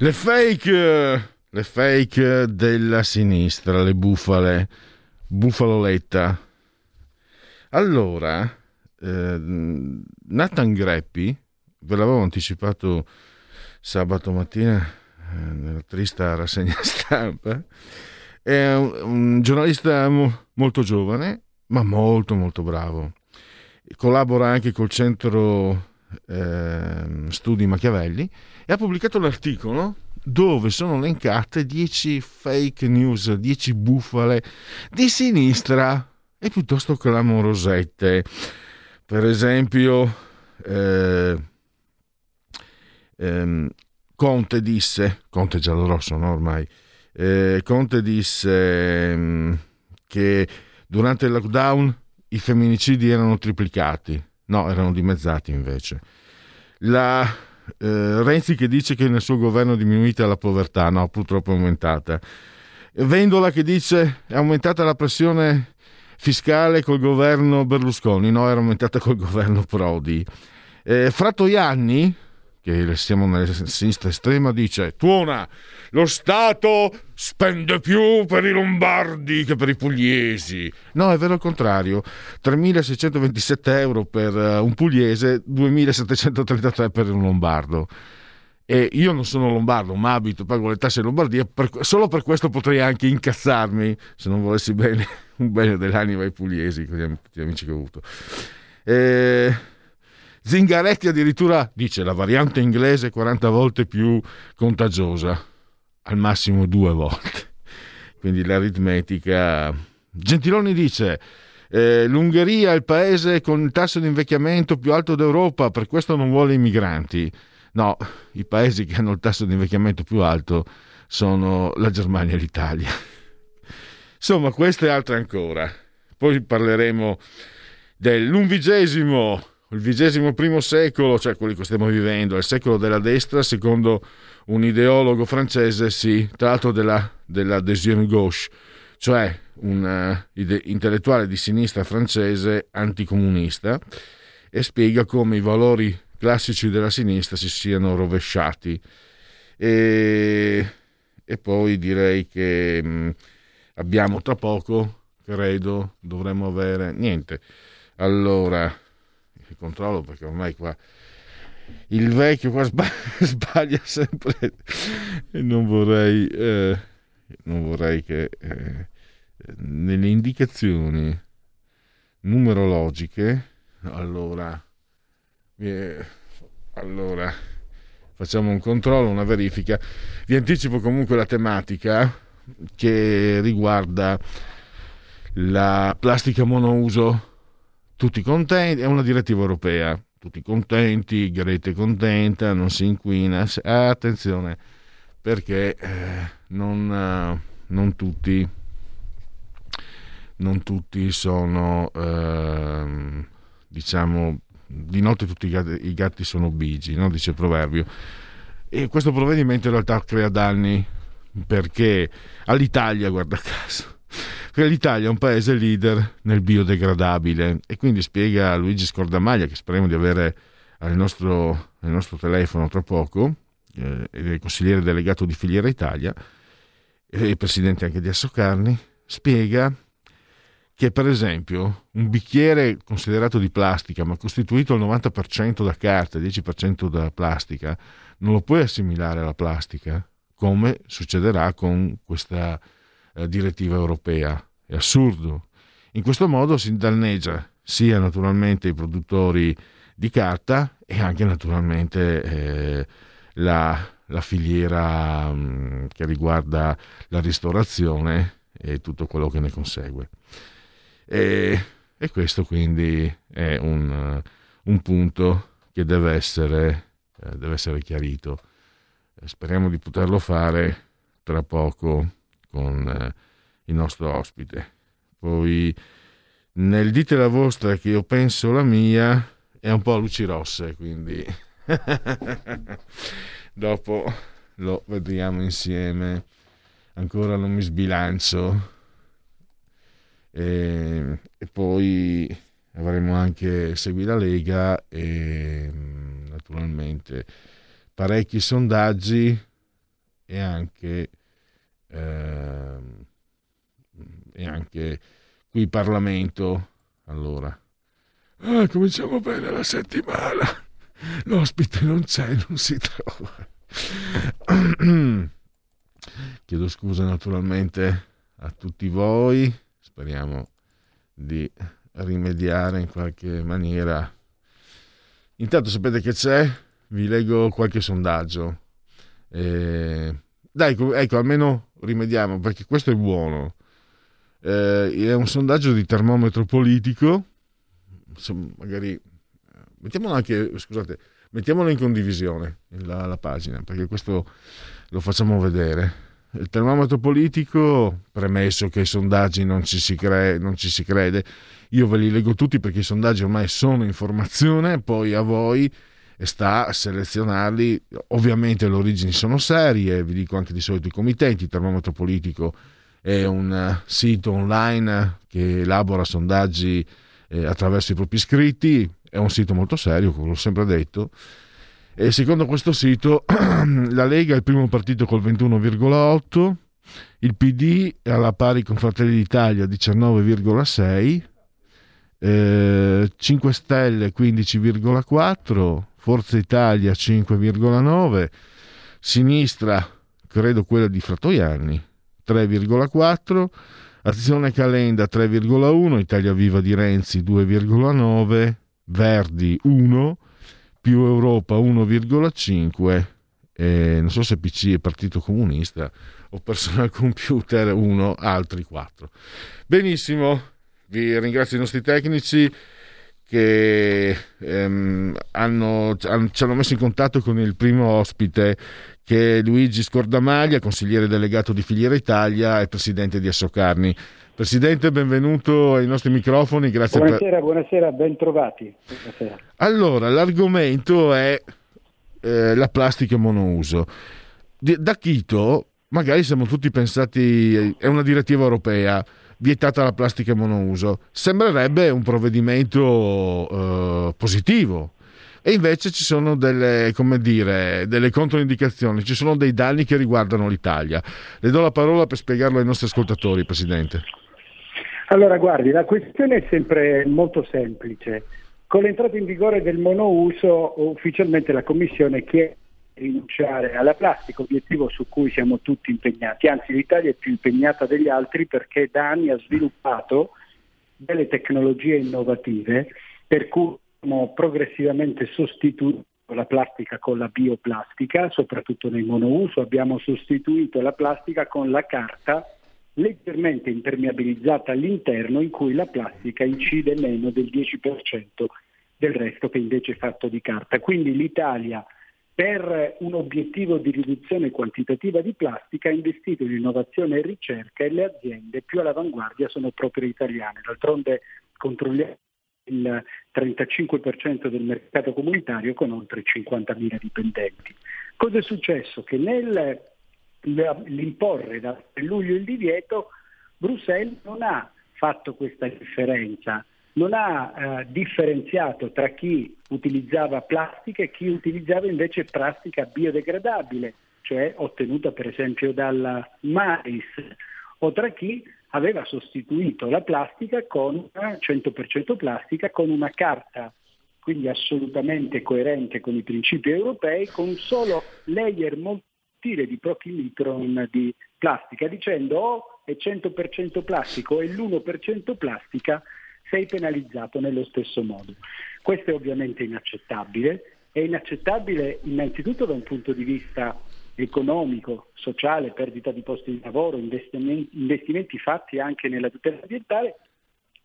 Le fake, le fake della sinistra, le bufale, bufaloletta. Allora, eh, Nathan Greppi, ve l'avevo anticipato sabato mattina eh, nella trista rassegna stampa, è un, un giornalista mo, molto giovane, ma molto molto bravo. Collabora anche col centro eh, studi Machiavelli e ha pubblicato l'articolo dove sono elencate 10 fake news, 10 bufale di sinistra e piuttosto clamorosette. Per esempio, eh, ehm, Conte disse, Conte giallorosso no, ormai, eh, Conte disse ehm, che durante il lockdown i femminicidi erano triplicati No, erano dimezzati invece. La eh, Renzi che dice che nel suo governo è diminuita la povertà, no, purtroppo è aumentata. Vendola che dice è aumentata la pressione fiscale col governo Berlusconi, no, era aumentata col governo Prodi. Eh, Frattoianni, che siamo nella sinistra estrema, dice Tuona, lo Stato spende più per i lombardi che per i pugliesi. No, è vero il contrario. 3.627 euro per eh, un pugliese, 2.733 per un lombardo. E io non sono lombardo, ma abito, pago le tasse in Lombardia, per, solo per questo potrei anche incazzarmi, se non volessi bene, un bene dell'anima ai pugliesi, con gli amici che ho avuto. E... Zingaretti addirittura dice la variante inglese 40 volte più contagiosa, al massimo due volte. Quindi l'aritmetica. Gentiloni dice eh, l'Ungheria è il paese con il tasso di invecchiamento più alto d'Europa, per questo non vuole i migranti. No, i paesi che hanno il tasso di invecchiamento più alto sono la Germania e l'Italia. Insomma, queste altre ancora. Poi parleremo dell'unvigesimo il vigesimo primo secolo, cioè quello che stiamo vivendo, è il secolo della destra, secondo un ideologo francese, sì, tra l'altro della, della deuxième gauche, cioè un uh, ide- intellettuale di sinistra francese anticomunista, e spiega come i valori classici della sinistra si siano rovesciati. E, e poi direi che mh, mm, abbiamo tra poco, credo, dovremmo avere niente. Allora, controllo perché ormai qua il vecchio qua sbaglia sempre e non vorrei, eh, non vorrei che eh, nelle indicazioni numerologiche allora, eh, allora facciamo un controllo, una verifica. Vi anticipo comunque la tematica che riguarda la plastica monouso tutti contenti, è una direttiva europea, tutti contenti, Grete contenta, non si inquina, attenzione perché eh, non, eh, non, tutti, non tutti sono, eh, diciamo, di notte tutti i gatti, i gatti sono bigi, no? dice il proverbio. E questo provvedimento in realtà crea danni perché all'Italia, guarda caso, perché l'Italia è un paese leader nel biodegradabile. E quindi spiega Luigi Scordamaglia, che speriamo di avere al nostro, al nostro telefono tra poco, eh, consigliere delegato di Filiera Italia e presidente anche di Assocarni, spiega che per esempio un bicchiere considerato di plastica ma costituito al 90% da carta e 10% da plastica non lo puoi assimilare alla plastica come succederà con questa eh, direttiva europea è assurdo. In questo modo si danneggia sia naturalmente i produttori di carta e anche naturalmente eh, la, la, filiera mh, mm, che riguarda la ristorazione e tutto quello che ne consegue. E, e questo quindi è un, un punto che deve essere, eh, deve essere chiarito. Speriamo di poterlo fare tra poco con eh, il nostro ospite. Poi nel dite la vostra che io penso la mia è un po' a luci rosse, quindi dopo lo vediamo insieme. Ancora non mi sbilancio. E, e poi avremo anche Segui la Lega e naturalmente parecchi sondaggi e anche, eh, e anche qui Parlamento. Allora, ah, cominciamo bene la settimana. L'ospite non c'è, non si trova. Chiedo scusa naturalmente a tutti voi, speriamo di rimediare in qualche maniera. Intanto sapete che c'è? Vi leggo qualche sondaggio. Eh, dai, ecco, almeno rimediamo perché questo è buono. Eh, è un sondaggio di termometro politico. Magari eh, mettiamolo anche, scusate, mettiamolo in condivisione la, la pagina perché questo lo facciamo vedere. Il termometro politico, premesso che i sondaggi non ci si, cre- non ci si crede, io ve li leggo tutti perché i sondaggi ormai sono informazione, poi a voi sta a selezionarli. Ovviamente le origini sono serie, vi dico anche di solito i committenti, il termometro politico è un eh, sito online che elabora sondaggi eh, attraverso i propri iscritti, è un sito molto serio, come l'ho sempre detto. E secondo questo sito la Lega è il primo partito col 21,8, il PD è alla pari con Fratelli d'Italia 19,6, eh, 5 Stelle 15,4, Forza Italia 5,9, Sinistra, credo quella di Fratoianni, 3,4, Azione Calenda 3,1, Italia Viva di Renzi 2,9, Verdi 1, più Europa 1,5 eh, non so se PC è Partito Comunista o Personal Computer 1, altri 4. Benissimo, vi ringrazio i nostri tecnici che ehm, hanno, ci hanno messo in contatto con il primo ospite che è Luigi Scordamaglia, consigliere delegato di Filiera Italia e presidente di Assocarni. Presidente, benvenuto ai nostri microfoni. Grazie buonasera, per... buonasera, ben trovati. Buonasera. Allora, l'argomento è eh, la plastica monouso. Da Quito, magari siamo tutti pensati, è una direttiva europea, vietata la plastica monouso. Sembrerebbe un provvedimento eh, positivo. E invece ci sono delle, dire, delle controindicazioni, ci sono dei danni che riguardano l'Italia. Le do la parola per spiegarlo ai nostri ascoltatori, Presidente. Allora, guardi, la questione è sempre molto semplice. Con l'entrata in vigore del monouso, ufficialmente la Commissione chiede di rinunciare alla plastica, obiettivo su cui siamo tutti impegnati. Anzi, l'Italia è più impegnata degli altri perché da anni ha sviluppato delle tecnologie innovative per cui abbiamo progressivamente sostituito la plastica con la bioplastica, soprattutto nel monouso, abbiamo sostituito la plastica con la carta leggermente impermeabilizzata all'interno in cui la plastica incide meno del 10% del resto che invece è fatto di carta. Quindi l'Italia per un obiettivo di riduzione quantitativa di plastica ha investito in innovazione e ricerca e le aziende più all'avanguardia sono proprio italiane. D'altronde controlliamo il 35% del mercato comunitario con oltre 50.000 dipendenti. Cosa è successo? Che nel l'imporre da luglio il divieto, Bruxelles non ha fatto questa differenza, non ha eh, differenziato tra chi utilizzava plastica e chi utilizzava invece plastica biodegradabile, cioè ottenuta per esempio dalla mais, o tra chi aveva sostituito la plastica con 100% plastica con una carta quindi assolutamente coerente con i principi europei, con solo layer molto sottile di pochi micron di plastica, dicendo o è 100% plastico e l'1% plastica, sei penalizzato nello stesso modo. Questo è ovviamente inaccettabile, è inaccettabile innanzitutto da un punto di vista economico, sociale, perdita di posti di lavoro, investimenti, investimenti fatti anche nella tutela ambientale,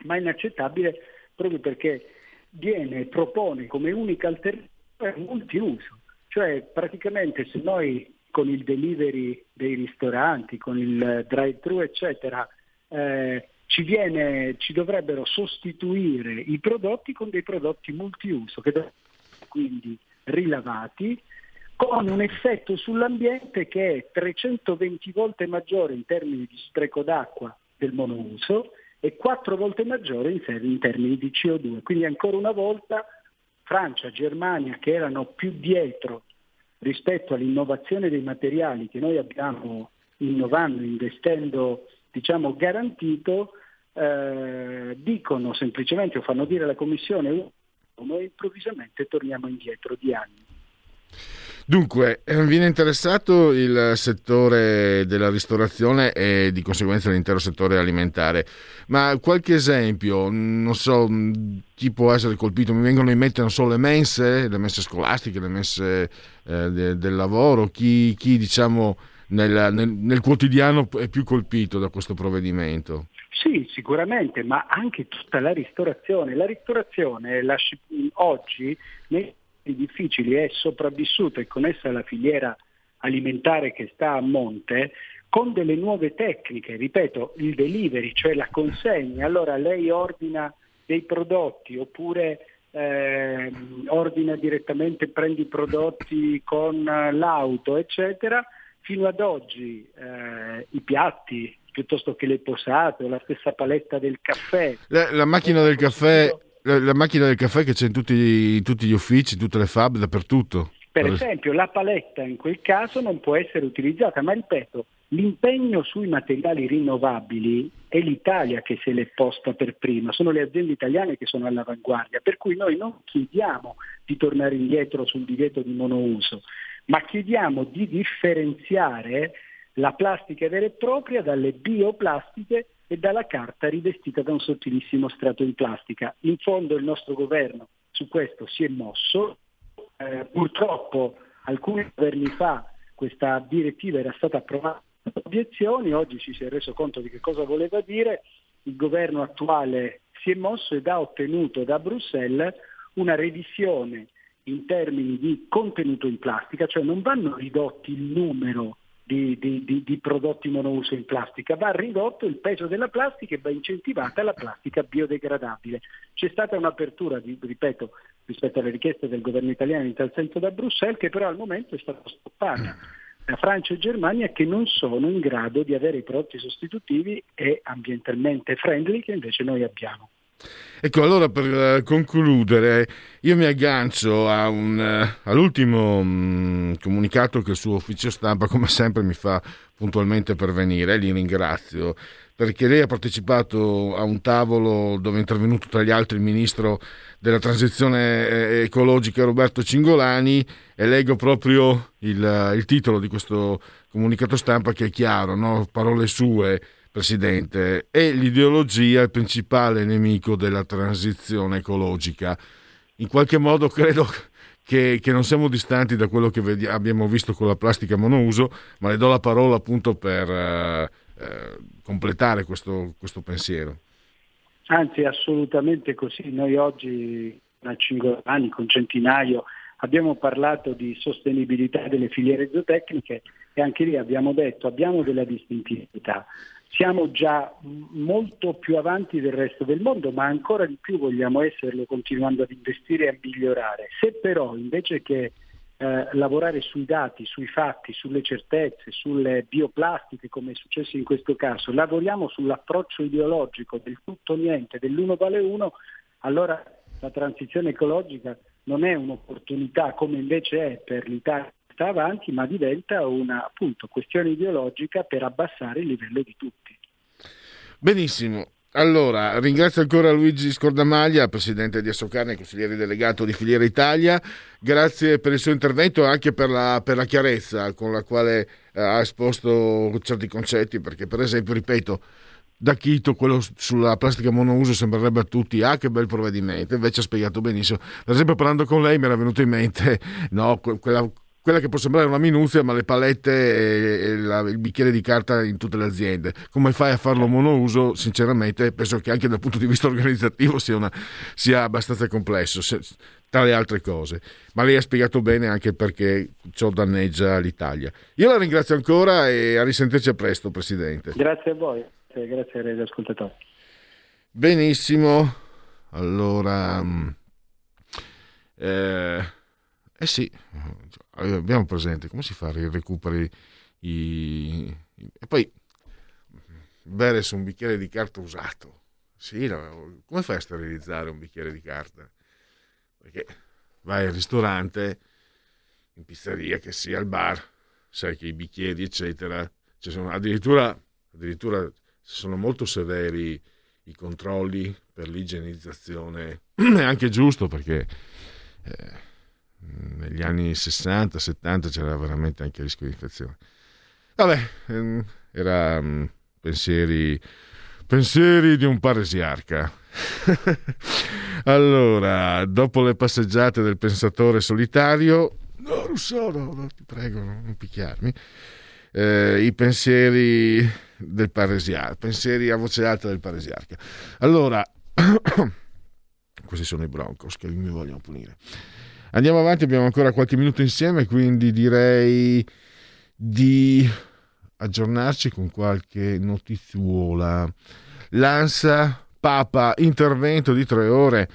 ma inaccettabile proprio perché viene, propone come unica alternativa il multiuso, cioè praticamente se noi con il delivery dei ristoranti, con il drive-thru eccetera, eh, ci, viene, ci dovrebbero sostituire i prodotti con dei prodotti multiuso che dovrebbero quindi rilavati con un effetto sull'ambiente che è 320 volte maggiore in termini di spreco d'acqua del monouso e 4 volte maggiore in termini di CO2. Quindi ancora una volta Francia, Germania che erano più dietro rispetto all'innovazione dei materiali che noi abbiamo innovando, investendo, diciamo garantito, eh, dicono semplicemente o fanno dire alla Commissione noi improvvisamente torniamo indietro di anni. Dunque, eh, viene interessato il settore della ristorazione e di conseguenza l'intero settore alimentare, ma qualche esempio, non so chi può essere colpito, mi vengono in mente non solo le mense, le mense scolastiche, le mense eh, de, del lavoro, chi, chi diciamo nel, nel, nel quotidiano è più colpito da questo provvedimento? Sì, sicuramente, ma anche tutta la ristorazione. La ristorazione la, oggi nei difficili è sopravvissuta e con essa la filiera alimentare che sta a monte con delle nuove tecniche, ripeto, il delivery, cioè la consegna. Allora lei ordina dei prodotti oppure eh, ordina direttamente, prendi i prodotti con l'auto, eccetera. Fino ad oggi eh, i piatti piuttosto che le posate o la stessa paletta del caffè. La, la macchina del caffè, la, la, macchina del caffè che c'è in tutti, in tutti gli uffici, in tutte le fab, dappertutto. Per esempio, la paletta in quel caso non può essere utilizzata, ma ripeto, l'impegno sui materiali rinnovabili è l'Italia che se l'è posta per prima, sono le aziende italiane che sono all'avanguardia, per cui noi non chiediamo di tornare indietro sul divieto di monouso, ma chiediamo di differenziare la plastica vera e propria dalle bioplastiche e dalla carta rivestita da un sottilissimo strato in plastica. In fondo il nostro governo su questo si è mosso, eh, purtroppo alcuni governi fa questa direttiva era stata approvata con obiezioni, oggi ci si è reso conto di che cosa voleva dire, il governo attuale si è mosso ed ha ottenuto da Bruxelles una revisione in termini di contenuto in plastica, cioè non vanno ridotti il numero di, di, di, di, prodotti monouso in plastica, va ridotto il peso della plastica e va incentivata la plastica biodegradabile. C'è stata un'apertura, ripeto, rispetto alle richieste del governo italiano in tal senso da Bruxelles, che però al momento è stata stoppata da Francia e Germania che non sono in grado di avere i prodotti sostitutivi e ambientalmente friendly che invece noi abbiamo. Ecco, allora per eh, concludere, io mi aggancio un, eh, all'ultimo um, comunicato che il suo ufficio stampa, come sempre, mi fa puntualmente pervenire e li ringrazio perché lei ha partecipato a un tavolo dove è intervenuto tra gli altri il ministro della transizione eh, ecologica Roberto Cingolani e leggo proprio il, il titolo di questo comunicato stampa che è chiaro, no? parole sue Presidente, è l'ideologia il principale nemico della transizione ecologica. In qualche modo credo che, che non siamo distanti da quello che vedi- abbiamo visto con la plastica monouso, ma le do la parola appunto per eh, eh, completare questo, questo pensiero. Anzi, assolutamente così. Noi oggi, da cinque anni, con centinaio, abbiamo parlato di sostenibilità delle filiere zootecniche e anche lì abbiamo detto abbiamo della distintività siamo già molto più avanti del resto del mondo, ma ancora di più vogliamo esserlo continuando ad investire e a migliorare. Se però invece che eh, lavorare sui dati, sui fatti, sulle certezze, sulle bioplastiche, come è successo in questo caso, lavoriamo sull'approccio ideologico del tutto niente, dell'uno vale uno, allora la transizione ecologica non è un'opportunità come invece è per l'Italia sta avanti, ma diventa una appunto, questione ideologica per abbassare il livello di tutti. Benissimo. allora, ringrazio ancora Luigi Scordamaglia, presidente di Assocarne, consigliere delegato di Filiera Italia. Grazie per il suo intervento e anche per la, per la chiarezza con la quale eh, ha esposto certi concetti, perché per esempio, ripeto, da Chito quello sulla plastica monouso sembrerebbe a tutti ah che bel provvedimento invece ha spiegato benissimo per esempio parlando con lei mi era venuto in mente no, quella, quella che può sembrare una minuzia, ma le palette e, e la, il bicchiere di carta in tutte le aziende. Come fai a farlo monouso? Sinceramente, penso che anche dal punto di vista organizzativo sia, una, sia abbastanza complesso, se, tra le altre cose. Ma lei ha spiegato bene anche perché ciò danneggia l'Italia. Io la ringrazio ancora e a risentirci a presto, Presidente. Grazie a voi, grazie ai ascoltatori. Benissimo. Allora... Mm, eh, eh sì, abbiamo presente come si fa a recuperare i... e poi bere su un bicchiere di carta usato. Sì, no, come fai a sterilizzare un bicchiere di carta? Perché vai al ristorante, in pizzeria, che sia al bar, sai che i bicchieri, eccetera, cioè sono, addirittura, addirittura sono molto severi i controlli per l'igienizzazione. È anche giusto perché eh, negli anni 60, 70 c'era veramente anche rischio di infezione. Vabbè, ehm, era um, pensieri, pensieri di un paresiarca. allora, dopo le passeggiate del pensatore solitario, no, Rousseau, no, no, ti prego, no, non picchiarmi. Eh, I pensieri del paresiarca, pensieri a voce alta del paresiarca. Allora, questi sono i Broncos che mi vogliono punire. Andiamo avanti, abbiamo ancora qualche minuto insieme, quindi direi di aggiornarci con qualche notizuola. L'ANSA, Papa, intervento di tre ore,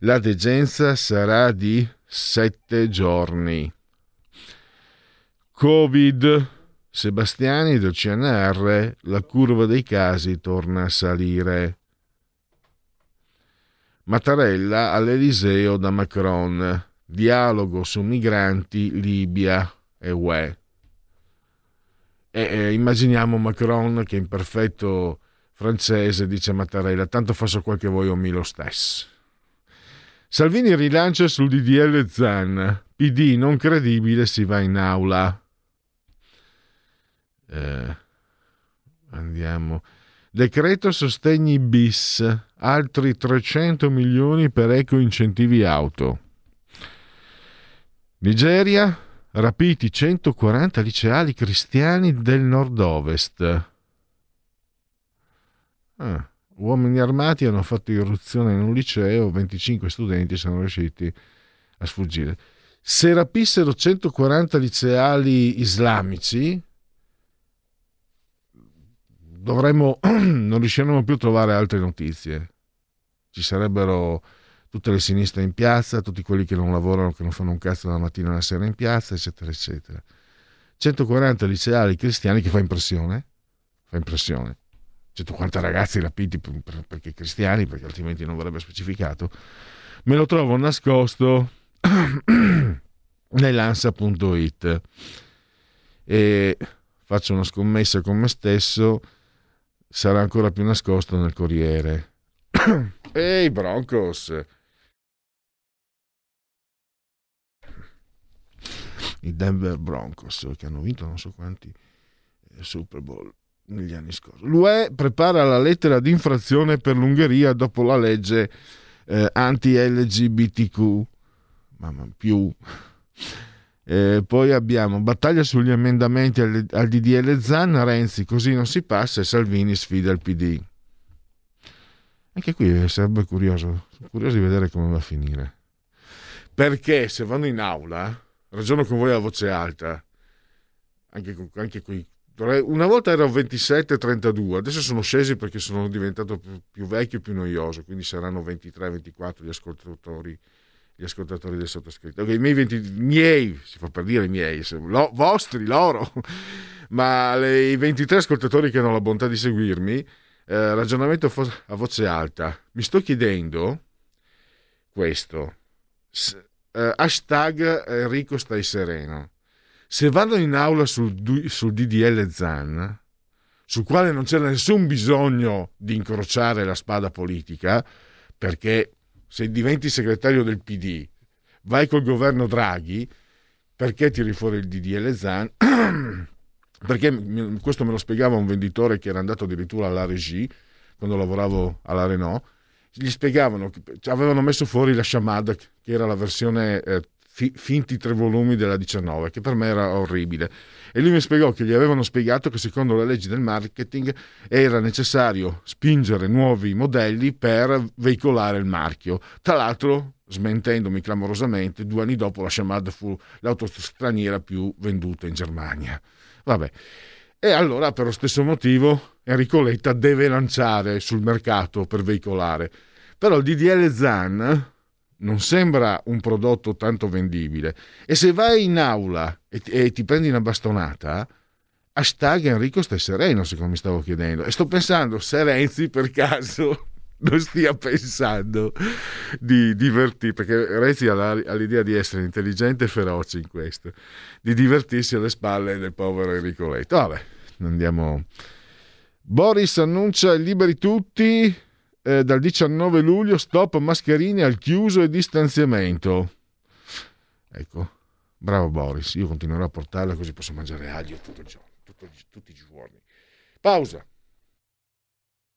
la degenza sarà di sette giorni. Covid, Sebastiani del CNR, la curva dei casi torna a salire. Mattarella all'Eliseo da Macron dialogo su migranti, Libia e UE. E, e, immaginiamo Macron che in perfetto francese dice a Mattarella, tanto faccio quel che vuoi lo stesso. Salvini rilancia sul DDL Zan, PD non credibile si va in aula. Eh, andiamo. Decreto sostegni bis, altri 300 milioni per eco incentivi auto. Nigeria, rapiti 140 liceali cristiani del nord-ovest. Ah, uomini armati hanno fatto irruzione in un liceo, 25 studenti sono riusciti a sfuggire. Se rapissero 140 liceali islamici, dovremmo, non riusciremo più a trovare altre notizie. Ci sarebbero tutte le sinistre in piazza, tutti quelli che non lavorano, che non fanno un cazzo dalla mattina alla sera in piazza, eccetera, eccetera. 140 liceali cristiani che fa impressione, fa impressione. 140 ragazzi rapiti per, per, perché cristiani, perché altrimenti non verrebbe specificato. Me lo trovo nascosto nell'ansa.it e faccio una scommessa con me stesso, sarà ancora più nascosto nel Corriere. Ehi Broncos! I Denver Broncos, che hanno vinto non so quanti eh, Super Bowl negli anni scorsi. L'UE prepara la lettera di infrazione per l'Ungheria dopo la legge eh, anti-LGBTQ, mamma più. Eh, poi abbiamo battaglia sugli emendamenti al, al DDL Zan, Renzi così non si passa e Salvini sfida il PD. Anche qui sarebbe curioso, curioso di vedere come va a finire. Perché se vanno in aula ragiono con voi a voce alta, anche, anche qui. Una volta ero 27-32, adesso sono scesi perché sono diventato più, vecchio e più noioso, quindi saranno 23-24 gli ascoltatori gli ascoltatori del sottoscritto. Okay, I miei, 20, miei, si fa per dire miei, lo, vostri, loro, ma le, i 23 ascoltatori che hanno la bontà di seguirmi, eh, ragionamento a voce alta, mi sto chiedendo questo, eh, hashtag Enrico stai sereno. Se vado in aula sul, sul DDL Zan, sul quale non c'era nessun bisogno di incrociare la spada politica, perché se diventi segretario del PD, vai col governo Draghi, perché tiri fuori il DDL Zan? perché questo me lo spiegava un venditore che era andato addirittura alla Regie quando lavoravo alla Renault gli spiegavano che avevano messo fuori la Shamad che era la versione eh, fi, finti tre volumi della 19 che per me era orribile. E lui mi spiegò che gli avevano spiegato che secondo le leggi del marketing era necessario spingere nuovi modelli per veicolare il marchio. Tra l'altro smentendomi clamorosamente due anni dopo la Shamad fu l'auto straniera più venduta in Germania. Vabbè e allora per lo stesso motivo Enrico Letta deve lanciare sul mercato per veicolare però il DDL ZAN non sembra un prodotto tanto vendibile. E se vai in aula e, e ti prendi una bastonata, hashtag Enrico stai sereno, siccome mi stavo chiedendo. E sto pensando se Renzi per caso non stia pensando di divertirsi, perché Renzi ha, l'idea di essere intelligente e feroce in questo, di divertirsi alle spalle del povero Enrico Letto. Vabbè, andiamo. Boris annuncia liberi tutti eh, dal 19 luglio stop mascherine al chiuso e distanziamento. Ecco, bravo Boris, io continuerò a portarla così posso mangiare aglio tutto il giorno, tutto, tutti i giorni. Pausa.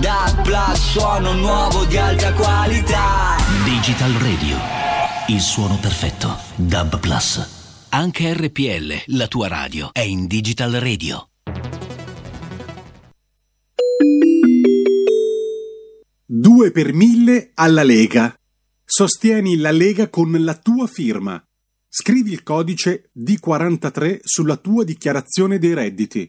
Da Plus suono nuovo di alta qualità. Digital Radio. Il suono perfetto. Dub Plus. Anche RPL, la tua radio, è in Digital Radio. Due per mille alla Lega. Sostieni la Lega con la tua firma. Scrivi il codice D43 sulla tua dichiarazione dei redditi.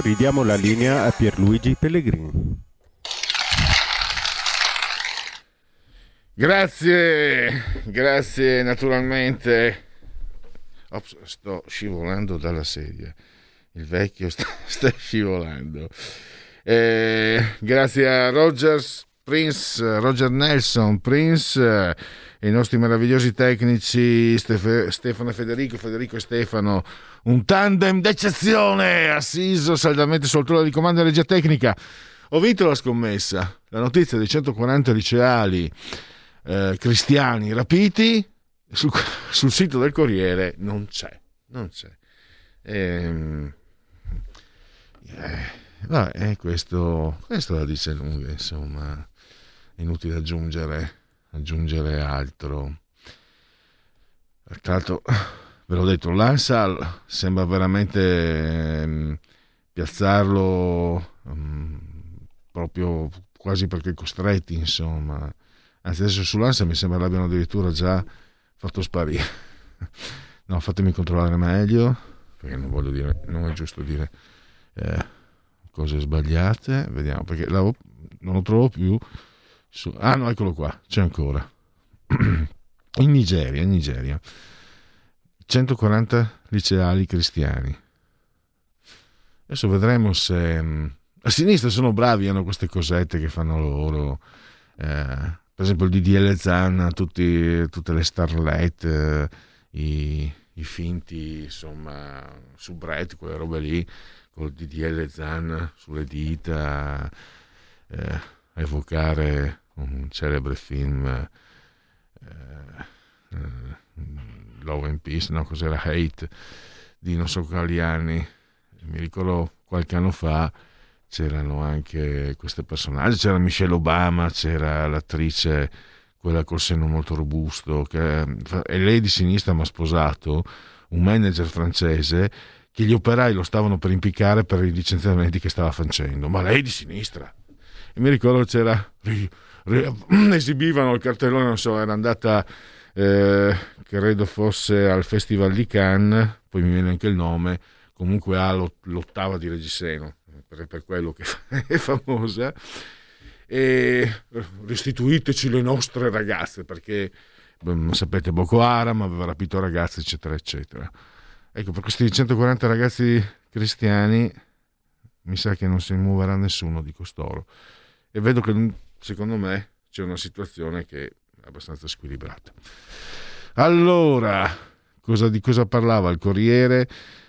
Ridiamo la linea a Pierluigi Pellegrini. Grazie, grazie naturalmente. Ops, sto scivolando dalla sedia. Il vecchio sta, sta scivolando. Eh, grazie a Rogers, Prince, Roger Nelson, Prince i nostri meravigliosi tecnici Stef- Stefano e Federico, Federico e Stefano, un tandem d'eccezione, assiso saldamente sul trono di comando e regia tecnica. Ho vinto la scommessa, la notizia dei 140 liceali eh, cristiani rapiti sul, sul, sito del Corriere non c'è, non c'è. Ehm, eh, vabbè, questo, questo la dice lunga, insomma, inutile aggiungere, aggiungere altro. Tra l'altro, ve l'ho detto, l'Ansal sembra veramente ehm, piazzarlo ehm, proprio quasi perché costretti, insomma. Anzi adesso sull'ansia mi sembra l'abbiano addirittura già fatto sparire. No fatemi controllare meglio perché non voglio dire non è giusto dire eh, cose sbagliate. Vediamo perché la, non lo trovo più su, ah no eccolo qua c'è ancora. In Nigeria in Nigeria. 140 liceali cristiani. Adesso vedremo se mm, a sinistra sono bravi hanno queste cosette che fanno loro eh, per esempio il DDL Zan, tutti, tutte le starlet, eh, i, i, finti, insomma, subretti, quelle robe lì, col DDL Zan sulle dita, eh, a evocare un celebre film, eh, eh, Love and Peace, no, cos'era? Hate, di non so quali anni, mi ricordo qualche anno fa, c'erano anche questi personaggi, c'era Michelle Obama, c'era l'attrice, quella col seno molto robusto, che è lei di sinistra ma sposato un manager francese che gli operai lo stavano per impiccare per i licenziamenti che stava facendo, ma lei di sinistra. E mi ricordo c'era, esibivano il cartellone, non so, era andata, eh, credo fosse al Festival di Cannes, poi mi viene anche il nome, comunque ha l'ottava di Reggiseno per, per quello che è famosa, e restituiteci le nostre ragazze, perché sapete Boko Haram aveva rapito ragazze, eccetera, eccetera. Ecco, per questi 140 ragazzi cristiani mi sa che non si muoverà nessuno di costoro. E vedo che secondo me c'è una situazione che è abbastanza squilibrata. Allora, cosa, di cosa parlava il Corriere?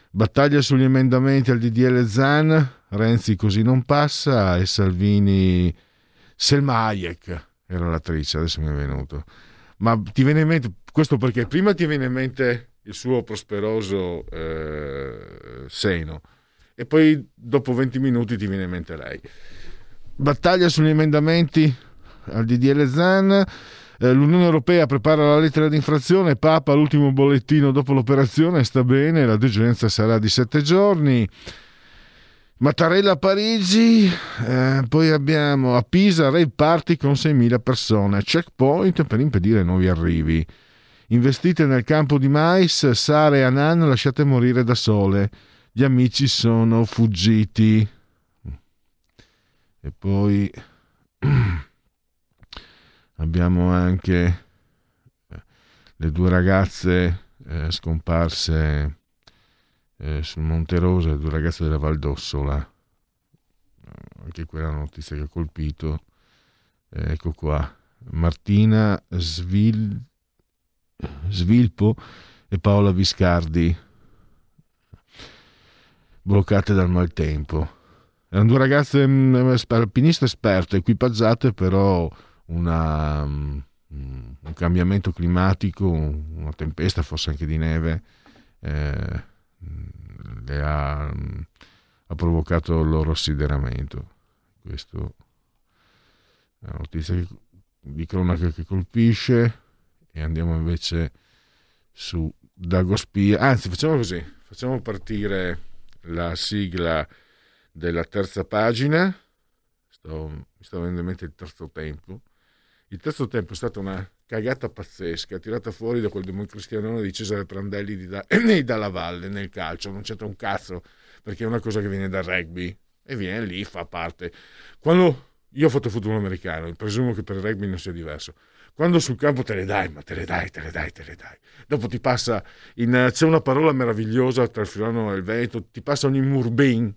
Battaglia sugli emendamenti al DDL Zan, Renzi così non passa e Salvini Selma Hayek era l'attrice, adesso mi è venuto. Ma ti viene in mente questo perché prima ti viene in mente il suo prosperoso eh, seno e poi dopo 20 minuti ti viene in mente lei. Battaglia sugli emendamenti al DDL Zan eh, L'Unione Europea prepara la lettera di infrazione, Papa l'ultimo bollettino dopo l'operazione, sta bene, la degenza sarà di sette giorni. Mattarella a Parigi, eh, poi abbiamo a Pisa Rave Party con 6.000 persone, checkpoint per impedire nuovi arrivi. Investite nel campo di mais, Sara e Anan lasciate morire da sole, gli amici sono fuggiti. E poi abbiamo anche eh, le due ragazze eh, scomparse eh, sul Monte Rosa, le due ragazze della Val d'Ossola, eh, anche quella notizia che ha colpito. Eh, ecco qua, Martina Svil... Svilpo e Paola Viscardi, bloccate dal maltempo. Erano due ragazze mm, alpiniste esperte, equipaggiate però una, mm, un cambiamento climatico, una tempesta, forse anche di neve, eh, le ha, ha, provocato il loro assideramento. Questo è una notizia di cronaca che colpisce e andiamo invece su Dagospia. Anzi, facciamo così, facciamo partire la sigla della terza pagina. Sto, mi sto venendo in mente il terzo tempo il terzo tempo è stata una cagata pazzesca, tirata fuori da quel democristianone di Cesare Prandelli di, da, di Dalla Valle nel calcio, non c'entra un cazzo. perché è una cosa che viene dal rugby e viene lì, fa parte. Quando io ho fatto football americano, presumo che per il rugby non sia diverso. Quando sul campo te le dai, ma te le dai, te le dai, te le dai. Dopo ti passa, in, c'è una parola meravigliosa tra il Friulano e il Veneto, ti passa ogni murbin,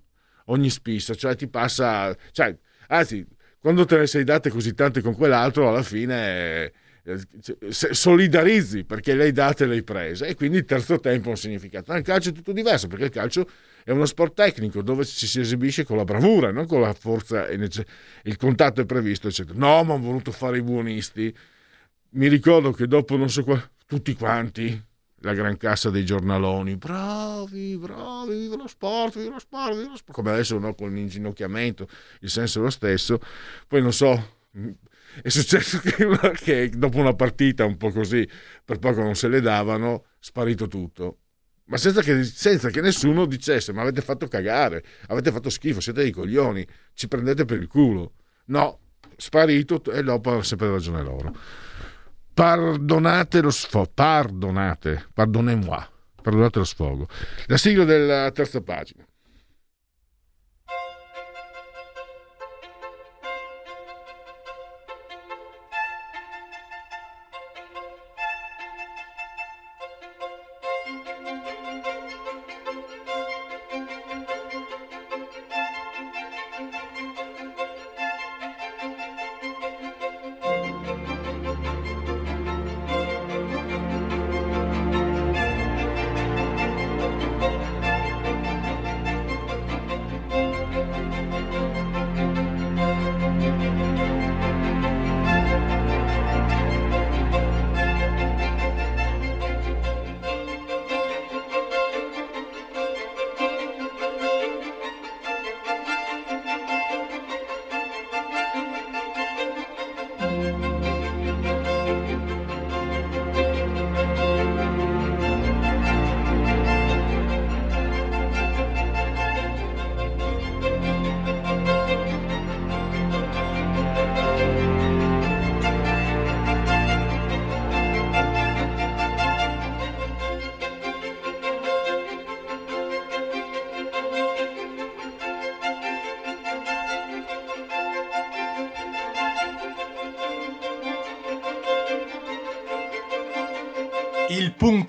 ogni spissa, cioè ti passa, cioè, anzi, quando te ne sei date così tante con quell'altro, alla fine eh, solidarizzi perché le hai date e le hai prese e quindi il terzo tempo ha un significato. Nel calcio è tutto diverso perché il calcio è uno sport tecnico dove ci si esibisce con la bravura, non con la forza, il contatto è previsto, eccetera. No, ma hanno voluto fare i buonisti. Mi ricordo che dopo non so qua, tutti quanti, la gran cassa dei giornaloni, bravi, bravi, viva lo sport, viva lo sport, viva lo sport, come adesso no, con l'inginocchiamento, il senso è lo stesso. Poi non so, è successo che, che dopo una partita un po' così, per poco non se le davano, sparito tutto ma senza che, senza che, nessuno dicesse ma avete fatto cagare, avete fatto schifo, siete dei coglioni, ci prendete per il culo. No, sparito e dopo sempre ragione loro. Pardonate lo sfogo, pardonate, pardonnez-moi, perdonate lo sfogo. La sigla della terza pagina.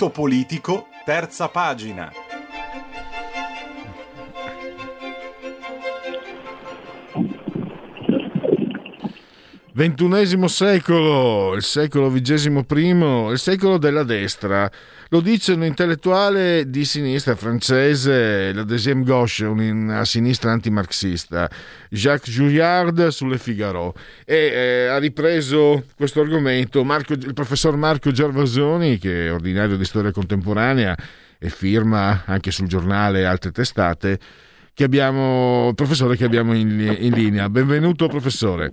Punto politico, terza pagina. Ventunesimo secolo, il secolo vigesimo primo, il secolo della destra. Lo dice un intellettuale di sinistra francese, la deuxième gauche, una sinistra antimarxista, Jacques Julliard sulle Figaro. E eh, ha ripreso questo argomento Marco, il professor Marco Gervasoni, che è ordinario di storia contemporanea e firma anche sul giornale altre testate, che abbiamo, professore che abbiamo in, in linea. Benvenuto professore.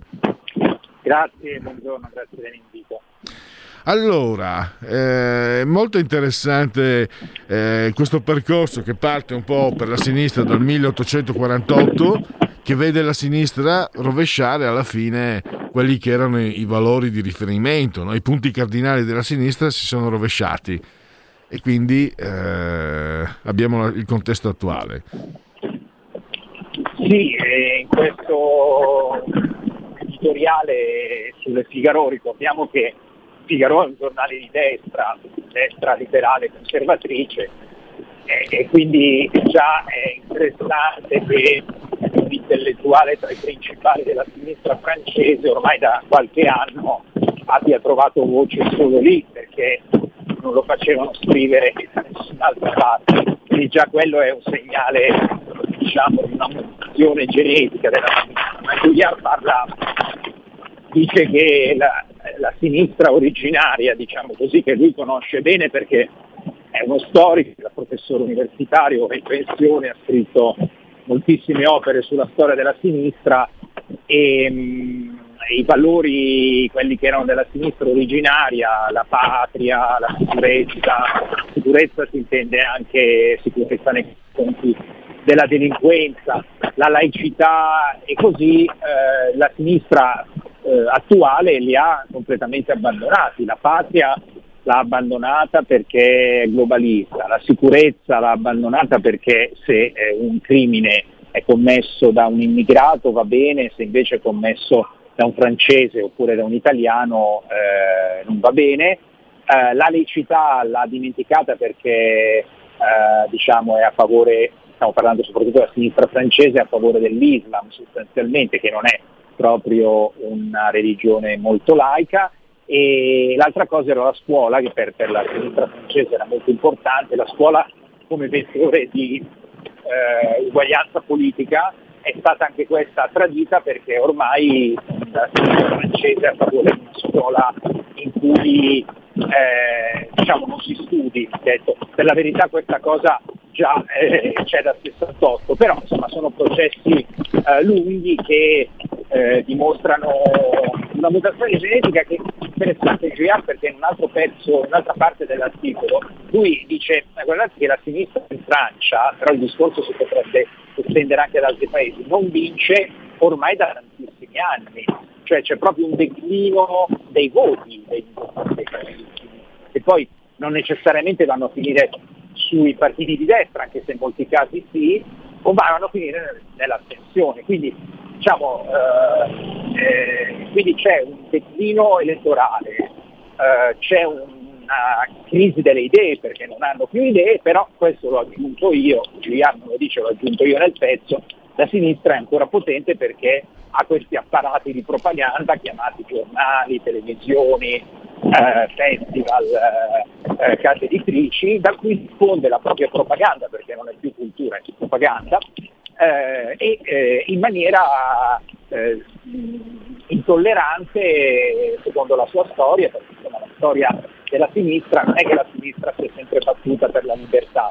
Grazie, buongiorno, grazie dell'invito. Allora, è eh, molto interessante eh, questo percorso che parte un po' per la sinistra dal 1848, che vede la sinistra rovesciare alla fine quelli che erano i, valori di riferimento, no? i punti cardinali della sinistra si sono rovesciati e quindi eh, abbiamo il contesto attuale. Sì, in questo editoriale sulle Figaro ricordiamo che Figaro è un giornale di destra, destra liberale conservatrice e, e quindi già è interessante che un intellettuale tra i principali della sinistra francese ormai da qualche anno abbia trovato voce solo lì perché non lo facevano scrivere da nessun'altra parte. Quindi già quello è un segnale diciamo, di una mutazione genetica della sinistra. Ma Gugliard parla, dice che la, la sinistra originaria, diciamo così, che lui conosce bene perché è uno storico, da professore universitario in pensione, ha scritto moltissime opere sulla storia della sinistra e mh, i valori, quelli che erano della sinistra originaria, la patria, la sicurezza, sicurezza si intende anche sicurezza nei confronti della delinquenza, la laicità e così eh, la sinistra eh, attuale li ha completamente abbandonati. La patria l'ha abbandonata perché è globalista, la sicurezza l'ha abbandonata perché se eh, un crimine è commesso da un immigrato va bene, se invece è commesso da un francese oppure da un italiano eh, non va bene. Eh, la laicità l'ha dimenticata perché eh, diciamo, è a favore, stiamo parlando soprattutto della sinistra francese, a favore dell'Islam sostanzialmente, che non è proprio una religione molto laica. E l'altra cosa era la scuola, che per, per la sinistra francese era molto importante, la scuola come vettore di eh, uguaglianza politica è stata anche questa tradita perché ormai la sinistra francese è favore di una scuola in cui eh, diciamo, non si studi, detto. per la verità questa cosa già eh, c'è da 68, però insomma sono processi eh, lunghi che eh, dimostrano una mutazione genetica che è interessante Girard perché in un altro pezzo, in un'altra parte dell'articolo, lui dice guardate che la sinistra in Francia, però il discorso si potrebbe estendere anche ad altri paesi, non vince ormai da tantissimi anni, cioè c'è proprio un declino dei voti dei, dei partiti, che poi non necessariamente vanno a finire sui partiti di destra, anche se in molti casi sì, o vanno a finire nell'astensione. Quindi, diciamo, eh, eh, quindi c'è un declino elettorale, eh, c'è una crisi delle idee perché non hanno più idee, però questo l'ho aggiunto io, Giuliano lo dice, l'ho aggiunto io nel pezzo, la sinistra è ancora potente perché ha questi apparati di propaganda chiamati giornali, televisioni, eh, festival, eh, eh, case editrici, da cui diffonde la propria propaganda, perché non è più cultura, è più propaganda, eh, e eh, in maniera eh, intollerante secondo la sua storia, perché insomma, la storia della sinistra non è che la sinistra si è sempre battuta per la libertà,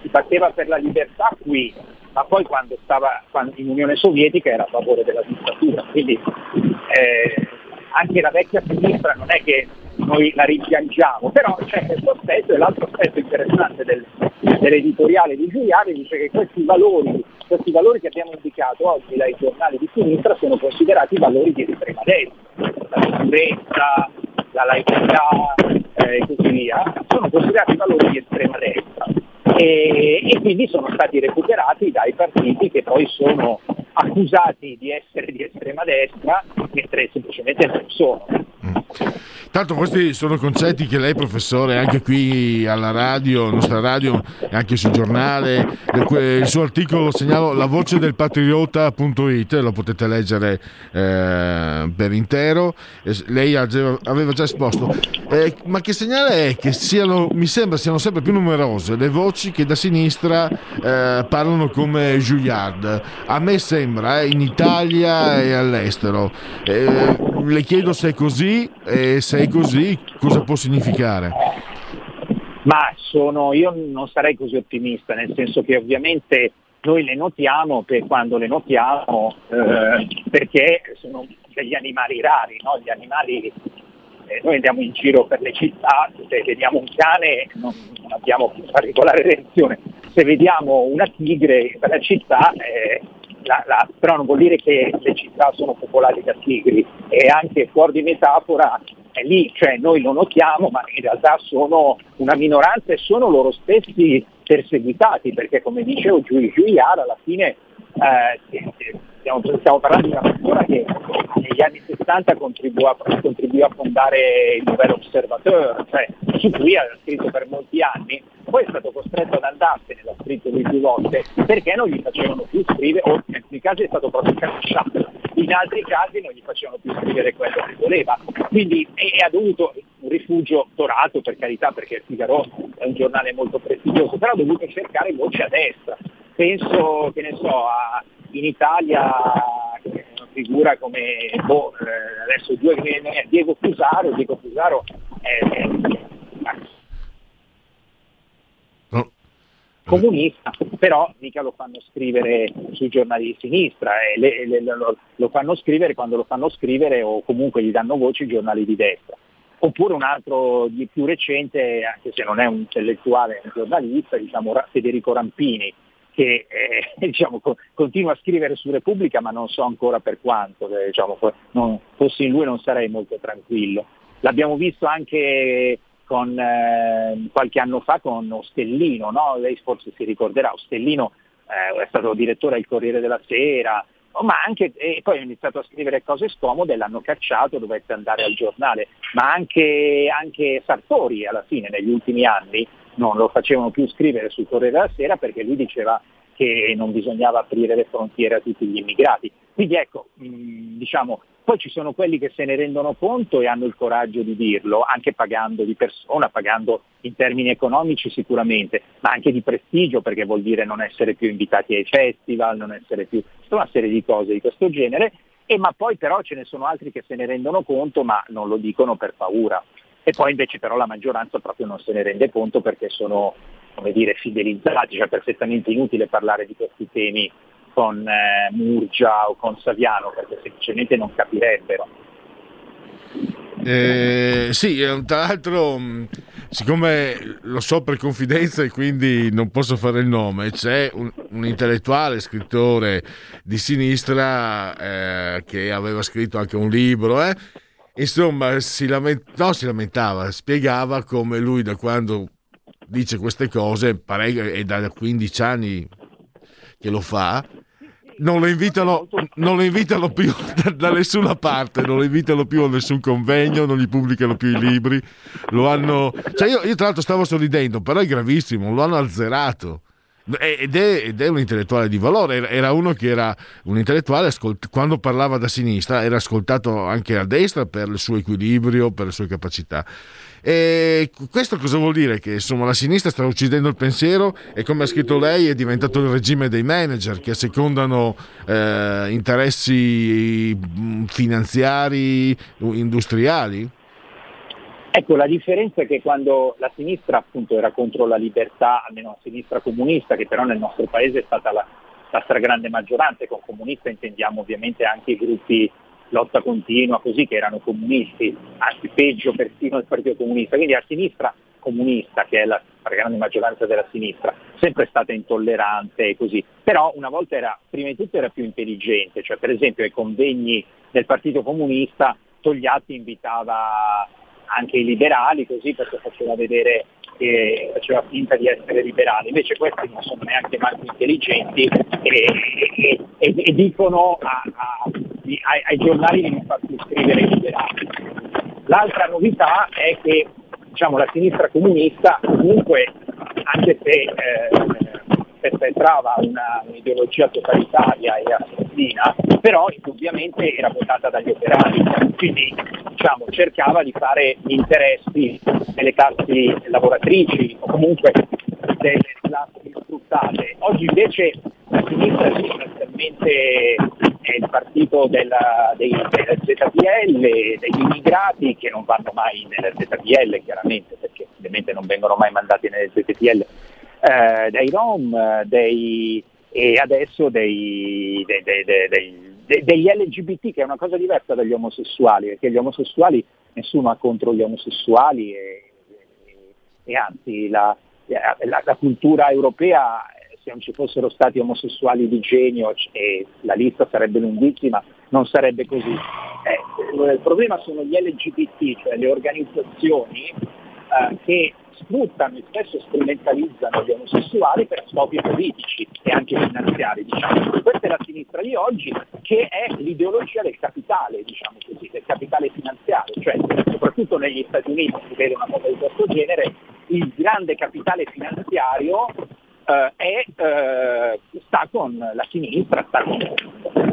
si batteva per la libertà qui, ma poi quando stava in Unione Sovietica era a favore della dittatura, quindi eh, anche la vecchia sinistra non è che noi la rimpiangiamo, però c'è questo aspetto e l'altro aspetto interessante del, dell'editoriale di Giuliani dice che questi valori, questi valori che abbiamo indicato oggi dai giornali di sinistra sono considerati valori di estrema destra, la sicurezza, la laicità eh, e così via, sono considerati valori di estrema destra e, e quindi sono stati recuperati dai partiti che poi sono accusati di essere di estrema destra, mentre semplicemente non sono. Tanto questi sono concetti che lei, professore, anche qui alla radio, nostra radio, e anche sul giornale, il suo articolo segnalo la voce del patriota.it, lo potete leggere eh, per intero, lei aveva già esposto. Eh, ma che segnale è che siano, mi sembra siano sempre più numerose le voci che da sinistra eh, parlano come Juillard. A me sembra, eh, in Italia e all'estero. Le chiedo se è così e se è così cosa può significare. Ma sono, io non sarei così ottimista, nel senso che ovviamente noi le notiamo per quando le notiamo eh, perché sono degli animali rari, no? gli animali eh, noi andiamo in giro per le città, se vediamo un cane non, non abbiamo particolare reazione, se vediamo una tigre per la città eh, la, la, però non vuol dire che le città sono popolate da tigri. E anche fuori di metafora è lì, cioè noi lo notiamo ma in realtà sono una minoranza e sono loro stessi perseguitati perché come dicevo Giuliano alla fine eh, stiamo, stiamo, parlando di una persona che negli anni 60 contribuì a, fondare il Nouvel Observateur, cioè, su cui ha scritto per molti anni, poi è stato costretto ad andarsene, l'ha scritto lui più volte, perché non gli facevano più scrivere, o in alcuni casi è stato proprio cacciato, in altri casi non gli facevano più scrivere quello che voleva. Quindi ha dovuto un rifugio dorato per carità, perché Figaro è un giornale molto prestigioso, però ha dovuto cercare voce a destra. Penso, che ne so, a, in Italia una figura come boh, eh, adesso due, Diego Fusaro, Diego Fusaro è, no. comunista, però mica lo fanno scrivere sui giornali di sinistra, eh, le, le, lo, lo, fanno scrivere quando lo fanno scrivere o comunque gli danno voce i giornali di destra. Oppure un altro di più recente, anche se non è un intellettuale, un giornalista, diciamo Federico Rampini, che eh, diciamo, continua a scrivere su Repubblica ma non so ancora per quanto, diciamo, non, fossi in lui non sarei molto tranquillo. L'abbiamo visto anche con, eh, qualche anno fa con Ostellino, no? lei forse si ricorderà, Ostellino eh, è stato direttore del Corriere della Sera, oh, ma anche, e poi ha iniziato a scrivere cose scomode, l'hanno cacciato, dovette andare al giornale, ma anche, anche Sartori alla fine negli ultimi anni non lo facevano più scrivere sul Corriere della Sera perché lui diceva che non bisognava aprire le frontiere a tutti gli immigrati. Quindi ecco, diciamo, poi ci sono quelli che se ne rendono conto e hanno il coraggio di dirlo, anche pagando di persona, pagando in termini economici sicuramente, ma anche di prestigio perché vuol dire non essere più invitati ai festival, non essere più, tutta una serie di cose di questo genere, e ma poi però ce ne sono altri che se ne rendono conto ma non lo dicono per paura. E poi invece però la maggioranza proprio non se ne rende conto perché sono come dire, fidelizzati, cioè perfettamente inutile parlare di questi temi con eh, Murgia o con Saviano perché semplicemente non capirebbero. Eh, sì, tra l'altro, siccome lo so per confidenza e quindi non posso fare il nome, c'è un, un intellettuale, scrittore di sinistra eh, che aveva scritto anche un libro, eh, insomma, si, lament- no, si lamentava, spiegava come lui da quando dice queste cose, è da 15 anni che lo fa, non lo invitano, non lo invitano più da, da, nessuna parte, non lo invitano più a nessun convegno, non gli pubblicano più i libri. Lo hanno. Cioè io, io tra l'altro stavo sorridendo, però è gravissimo, lo hanno azzerato. Ed è, ed è, un intellettuale di valore, era uno che era un intellettuale, quando parlava da sinistra era ascoltato anche a destra per il suo equilibrio, per le sue capacità. E questo cosa vuol dire? Che insomma la sinistra sta uccidendo il pensiero e come ha scritto lei è diventato il regime dei manager che assecondano eh, interessi mm, finanziari, industriali? Ecco, la differenza è che quando la sinistra appunto era contro la libertà, almeno la sinistra comunista, che però nel nostro paese è stata la, la stragrande maggioranza, con comunista intendiamo ovviamente anche i gruppi lotta continua, così che erano comunisti, anzi peggio persino il Partito Comunista, quindi a sinistra comunista, che è la grande maggioranza della sinistra, sempre stata intollerante e così, però una volta era, prima di tutto era più intelligente, cioè per esempio ai convegni del Partito Comunista Togliatti invitava anche i liberali così perché faceva vedere che faceva finta di essere liberali, invece questi non sono neanche manco intelligenti e, e, e, e dicono a, a, ai, ai, giornali di non far più scrivere i liberali. L'altra novità è che diciamo, la sinistra comunista comunque, anche se eh, perpetrava un'ideologia totalitaria e assassina, però indubbiamente era votata dagli operai, quindi diciamo, cercava di fare gli interessi delle classi lavoratrici o comunque delle classi sfruttate. Oggi invece la sinistra è sostanzialmente il partito della, dei, della ZPL, degli immigrati che non vanno mai nella ZPL chiaramente perché ovviamente non vengono mai mandati nelle ZPL eh, dei Rom dei, e adesso dei, dei, degli LGBT, che è una cosa diversa dagli omosessuali, perché gli omosessuali nessuno ha contro gli omosessuali e, e, e anzi la, la, la, cultura europea, se non ci fossero stati omosessuali di genio e la lista sarebbe lunghissima, non sarebbe così. Eh, il problema sono gli LGBT, cioè le organizzazioni eh, che sfruttano e spesso strumentalizzano gli omosessuali per scopi politici e anche finanziari. Diciamo. Questa è la sinistra di oggi che è l'ideologia del capitale, diciamo così, del capitale finanziario, cioè soprattutto negli Stati Uniti si vede una cosa di questo genere, il grande capitale finanziario eh, è, eh, sta con la sinistra, sta con, con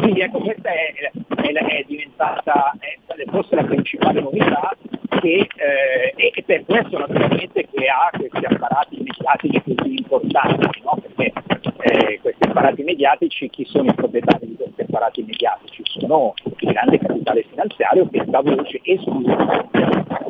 quindi ecco, questa è, è, è diventata è, forse la principale novità che, eh, e per questo naturalmente che ha questi apparati mediatici così importanti, no? perché eh, questi apparati mediatici, chi sono i proprietari di questi apparati mediatici? Sono il grande capitale finanziario che dà voce esclusivamente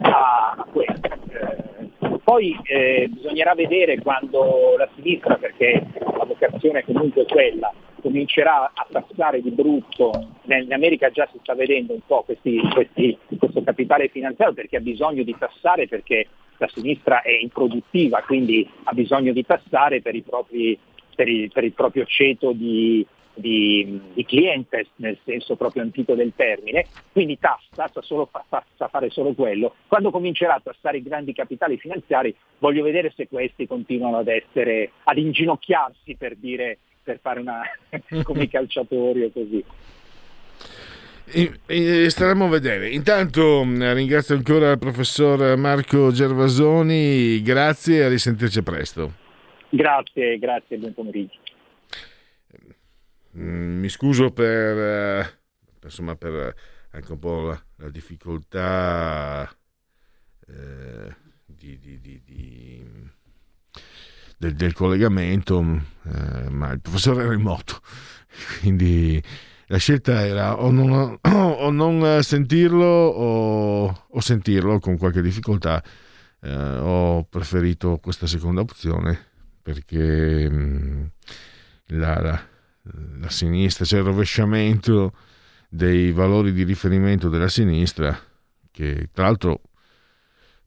a, questo. Eh, poi eh, bisognerà vedere quando la sinistra, perché la vocazione è comunque quella, comincerà a tassare di brutto, in America già si sta vedendo un po' questi, questi, questo capitale finanziario perché ha bisogno di tassare perché la sinistra è improduttiva, quindi ha bisogno di tassare per, propri, per, il, per il, proprio ceto di, di, di clientes nel senso proprio antico del termine, quindi tassa, sa, solo, fa, sa fare solo quello. Quando comincerà a tassare i grandi capitali finanziari voglio vedere se questi continuano ad essere, ad inginocchiarsi per dire, per fare una come i calciatori o così. E, e staremo a vedere. Intanto ringrazio ancora il professor Marco Gervasoni, grazie e a risentirci presto. Grazie, grazie, buon pomeriggio. Mm, mi scuso per, insomma, per anche un po' la, la difficoltà eh, di, di, di, del, del, collegamento, eh, ma il professore era in moto, quindi la scelta era o non, o non sentirlo o, o, sentirlo con qualche difficoltà. Eh, ho preferito questa seconda opzione perché mh, mm, la, la, la, sinistra, cioè il rovesciamento dei valori di riferimento della sinistra, che tra l'altro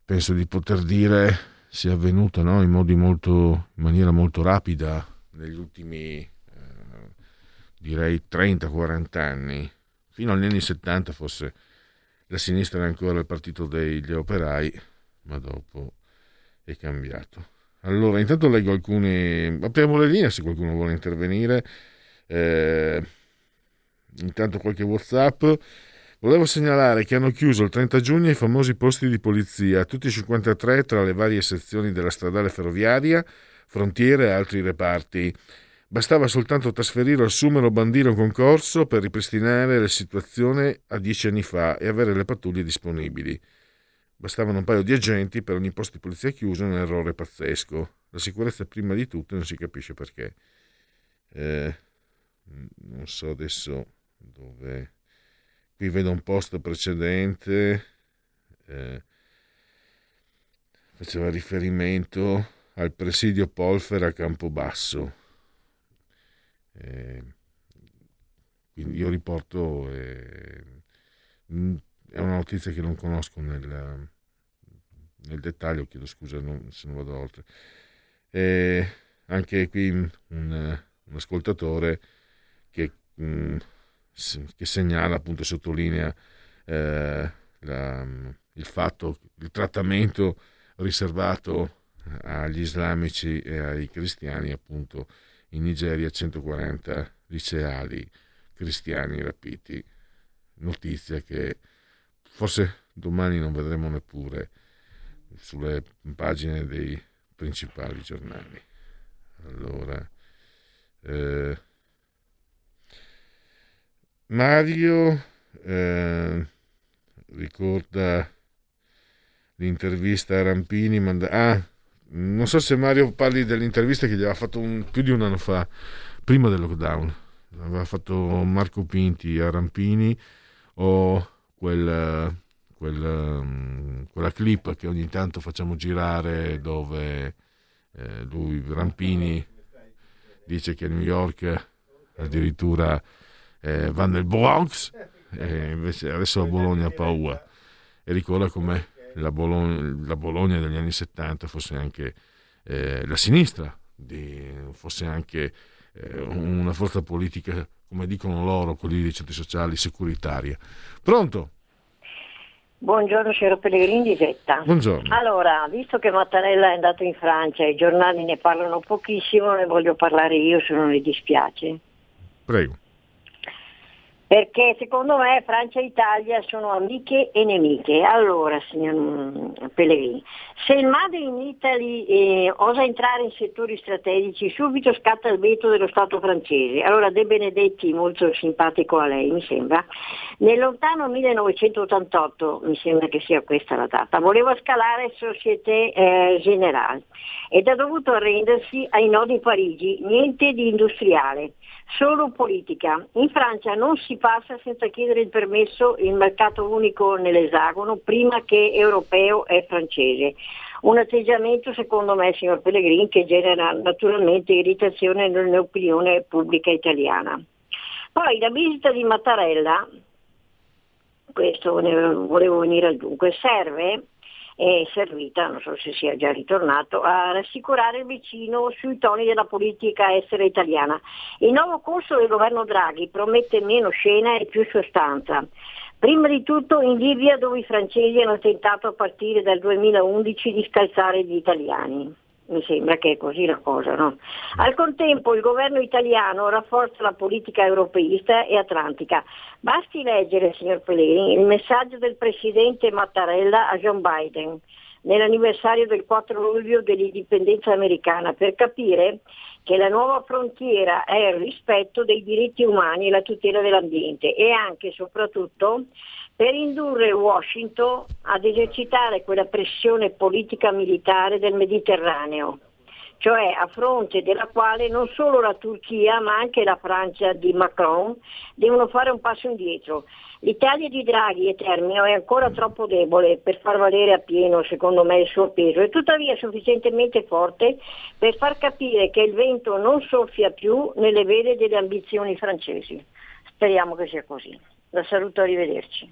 penso di poter dire sia avvenuta no? in, molto, in maniera molto rapida negli ultimi direi 30-40 anni, fino agli anni 70 forse la sinistra era ancora il partito degli operai, ma dopo è cambiato. Allora, intanto leggo alcuni, apriamo le linee se qualcuno vuole intervenire. Eh, intanto qualche Whatsapp. Volevo segnalare che hanno chiuso il 30 giugno i famosi posti di polizia, tutti i 53 tra le varie sezioni della stradale ferroviaria, frontiere e altri reparti. Bastava soltanto trasferire assumere o bandire un concorso per ripristinare la situazione a dieci anni fa e avere le pattuglie disponibili. Bastavano un paio di agenti per ogni posto di polizia chiuso, un errore pazzesco. La sicurezza prima di tutto non si capisce perché. Eh, non so adesso dove... Qui vedo un post precedente, eh, faceva riferimento al presidio Polfer a Campobasso eh, io riporto, eh, è una notizia che non conosco nel, nel dettaglio, chiedo scusa non, se non vado oltre. Eh, anche qui un, un ascoltatore che, mh, mm, che, segnala, appunto sottolinea eh, la, il fatto, il trattamento riservato agli islamici e ai cristiani appunto in Nigeria 140 liceali cristiani rapiti. Notizia che forse domani non vedremo neppure sulle pagine dei principali giornali. Allora, eh, Mario eh, ricorda l'intervista a Rampini. Manda- ah, non so se Mario parli dell'intervista che gli aveva fatto un, più di un anno fa, prima del lockdown. Aveva fatto Marco Pinti a Rampini o quel, quel, quella clip che ogni tanto facciamo girare dove eh, lui, Rampini, dice che a New York addirittura eh, va nel Bronx e invece adesso a Bologna ha paura e ricorda come la Bologna, la Bologna degli anni 70 fosse anche eh, la sinistra, di, fosse anche eh, una forza politica, come dicono loro, quelli dei centri sociali, securitaria. Pronto? Buongiorno signor Pellegrini di Vetta. Buongiorno. Allora, visto che Mattarella è andato in Francia e i giornali ne parlano pochissimo, ne voglio parlare io se non le dispiace. Prego perché secondo me Francia e Italia sono amiche e nemiche. Allora, signor Pellegrini, se il Made in Italy eh, osa entrare in settori strategici, subito scatta il veto dello Stato francese. Allora, De Benedetti, molto simpatico a lei, mi sembra, nel lontano 1988, mi sembra che sia questa la data, voleva scalare Société eh, Générale ed ha dovuto arrendersi ai nodi Parigi, niente di industriale solo politica. In Francia non si passa senza chiedere il permesso il mercato unico nell'esagono prima che europeo e francese. Un atteggiamento secondo me, signor Pellegrini, che genera naturalmente irritazione nell'opinione pubblica italiana. Poi la visita di Mattarella, questo volevo venire al dunque, serve è servita, non so se sia già ritornato, a rassicurare il vicino sui toni della politica estera italiana. Il nuovo corso del governo Draghi promette meno scena e più sostanza. Prima di tutto in Libia dove i francesi hanno tentato a partire dal 2011 di scalzare gli italiani. Mi sembra che è così la cosa, no? Al contempo il governo italiano rafforza la politica europeista e atlantica. Basti leggere, signor Pellegrini, il messaggio del presidente Mattarella a John Biden nell'anniversario del 4 luglio dell'indipendenza americana per capire che la nuova frontiera è il rispetto dei diritti umani e la tutela dell'ambiente e anche e soprattutto per indurre Washington ad esercitare quella pressione politica militare del Mediterraneo, cioè a fronte della quale non solo la Turchia ma anche la Francia di Macron devono fare un passo indietro. L'Italia di Draghi e Termino è ancora troppo debole per far valere appieno, secondo me, il suo peso, e tuttavia sufficientemente forte per far capire che il vento non soffia più nelle vele delle ambizioni francesi. Speriamo che sia così. La saluto, arrivederci.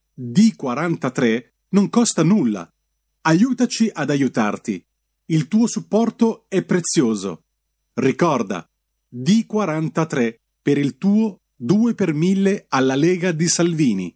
D43 non costa nulla. Aiutaci ad aiutarti. Il tuo supporto è prezioso. Ricorda, D43 per il tuo 2 per 1000 alla Lega di Salvini.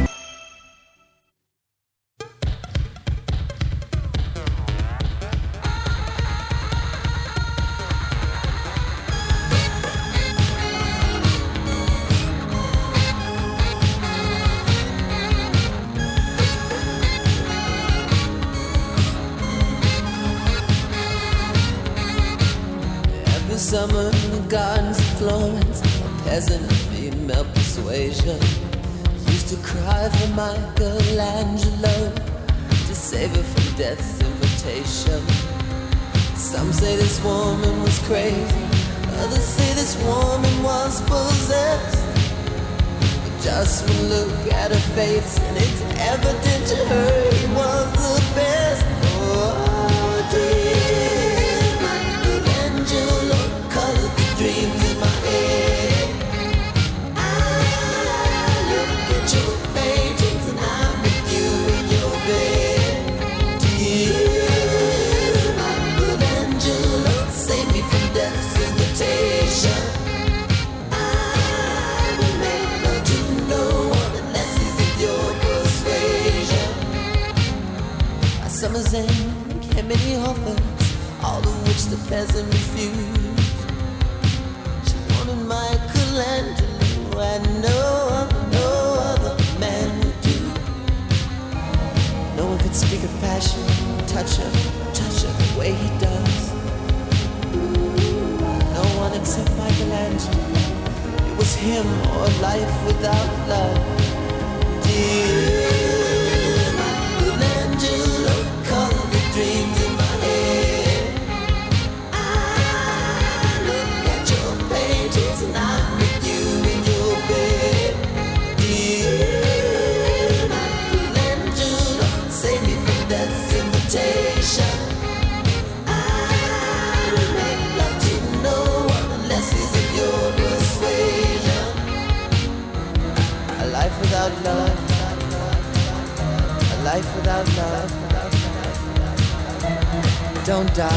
Don't die,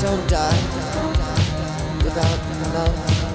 don't die without love.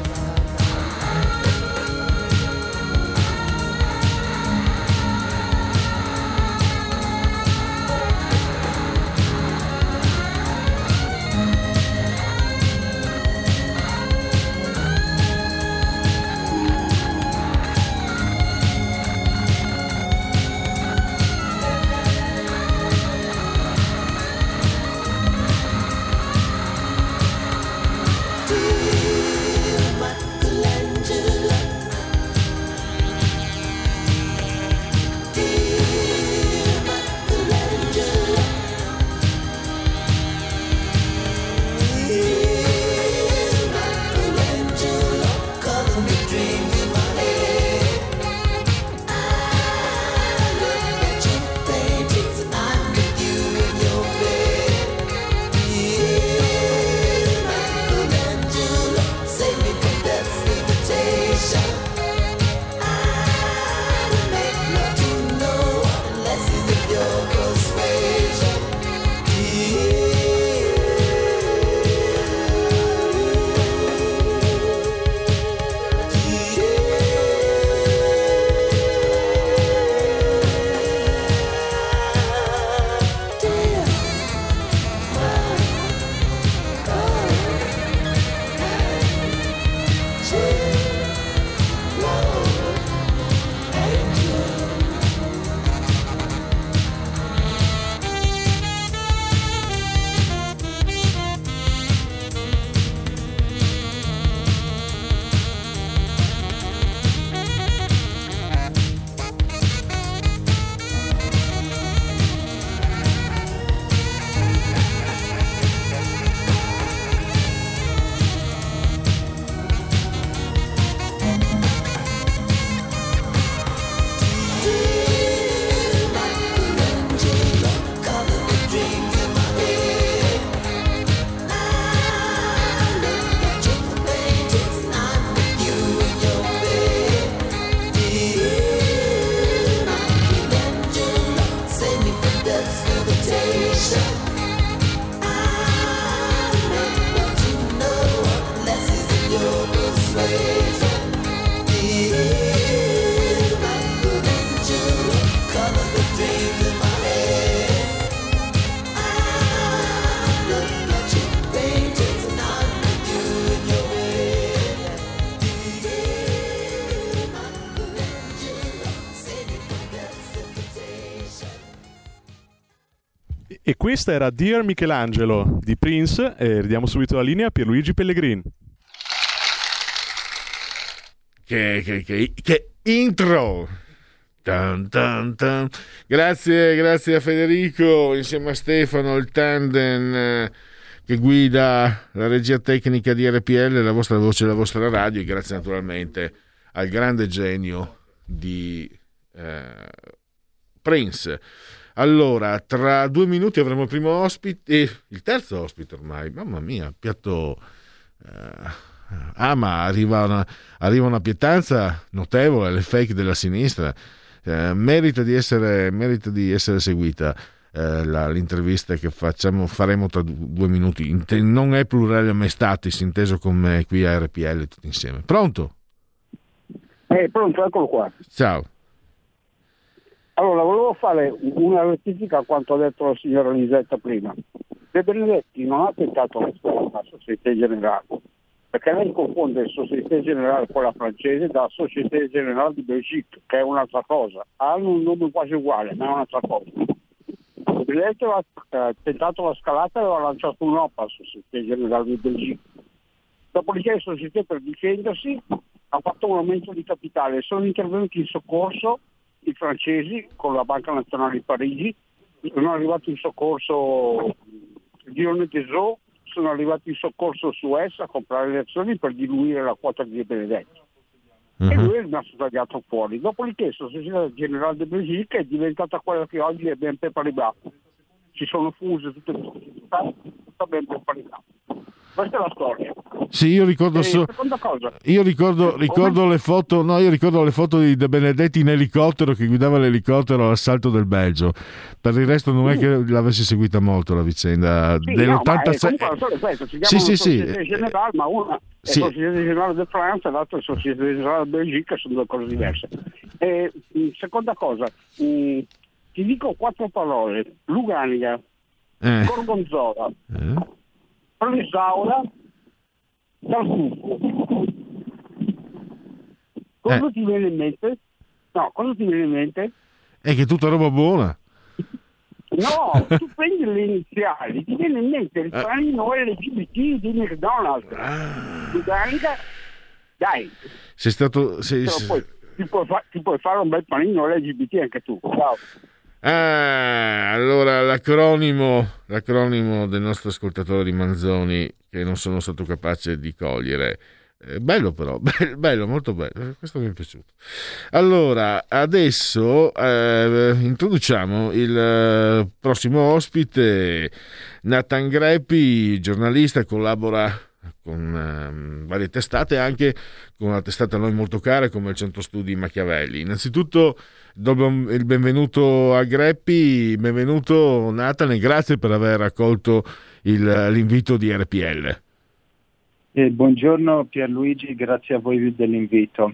Questa era Dear Michelangelo di Prince e ridiamo subito la linea a Pierluigi Pellegrin. Che, che- che- che intro! Tan, tan, tan. Grazie, grazie a Federico insieme a Stefano, il tandem eh, che guida la regia tecnica di RPL, la vostra voce, la vostra radio e grazie naturalmente al grande genio di eh, Prince. Allora, tra due minuti avremo il primo ospite, eh, il terzo ospite ormai, mamma mia, piatto... eh, ah, ma arriva una, arriva una pietanza notevole, le fake della sinistra, eh, merita, di essere, merita di essere seguita eh, la- l'intervista che facciamo, faremo tra du- due minuti. Inte- non è plurale mai statis, inteso come qui a RPL tutti insieme. Pronto? Eh, pronto, eccolo qua. Ciao. Allora, volevo fare una rettifica a quanto ha detto la signora Lisetta prima. De Benedetti non ha tentato la la Società Generale, perché lei confonde il Società Generale, quella francese, dalla Società Generale di Belgique, che è un'altra cosa. Hanno un nome quasi uguale, ma è un'altra cosa. De Benedetti aveva eh, tentato la scalata e aveva lanciato un'OPA alla Società Generale di Belgique. Dopodiché le società per difendersi ha fatto un aumento di capitale, sono intervenuti in soccorso i francesi con la Banca Nazionale di Parigi, sono arrivati in soccorso Girone Tesò, sono arrivati in soccorso su essa a comprare le azioni per diluire la quota di De Benedetti. E lui è rimasto tagliato fuori. Dopodiché la Società Generale de Belgique è diventata quella che oggi è BNP Paribas. Si sono fuse tutte le società, tutta BNP Paribas. Questa è la storia. Sì, io ricordo, so- io ricordo, ricordo le foto, no, io ricordo le foto di De Benedetti in elicottero che guidava l'elicottero all'assalto del Belgio. Per il resto non è che l'avessi seguita molto la vicenda Sì, no, ma è dell'86. comunque la storia è questa, si Sì, sì, sì. Générale, ma una Sì. è Société Générale de France e l'altra è Société Générale de Belgique, sono due cose diverse. E, mh, seconda cosa, mh, ti dico quattro parole, Luganica, Eh. Gorgonzola, Eh? Presaura, Calcucco. Cosa Eh. ti viene in mente? No, cosa ti viene in mente? È che è tutta roba buona. No, tu prendi le iniziali, ti viene in mente il panino LGBT di McDonald's. Luganica, dai, Sei stato. sei- ti, puoi fa- ti puoi fare un bel panino LGBT anche tu. Ciao. Ah, allora l'acronimo, l'acronimo del nostro ascoltatore di Manzoni che non sono stato capace di cogliere. Eh, bello però, be- bello, molto bello, Eh, questo mi è piaciuto. Allora, adesso eh, introduciamo il eh, prossimo ospite, Nathan Greppi, giornalista, collabora con ehm, varie testate, anche con una testata a noi molto cara come il Centro Studi Machiavelli. Innanzitutto do il benvenuto a Greppi, benvenuto Nathan e grazie per aver accolto il- l'invito di RPL. Eh, buongiorno Pierluigi, grazie a voi dell'invito.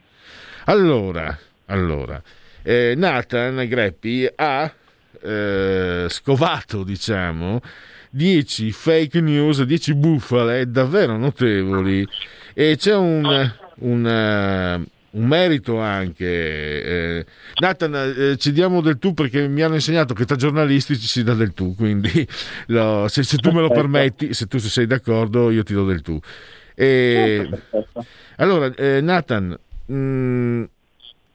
Allora, allora eh, Nathan Greppi ha eh, scovato, diciamo, 10 fake news, 10 bufale davvero notevoli e c'è un, un, eh, un merito anche. eh, Nathan, eh, ci diamo del tu perché mi hanno insegnato che tra giornalisti ci si dà del tu, quindi lo- se, se tu me lo permetti, se tu sei d'accordo, io ti do del tu. E, allora, eh, Nathan, mh,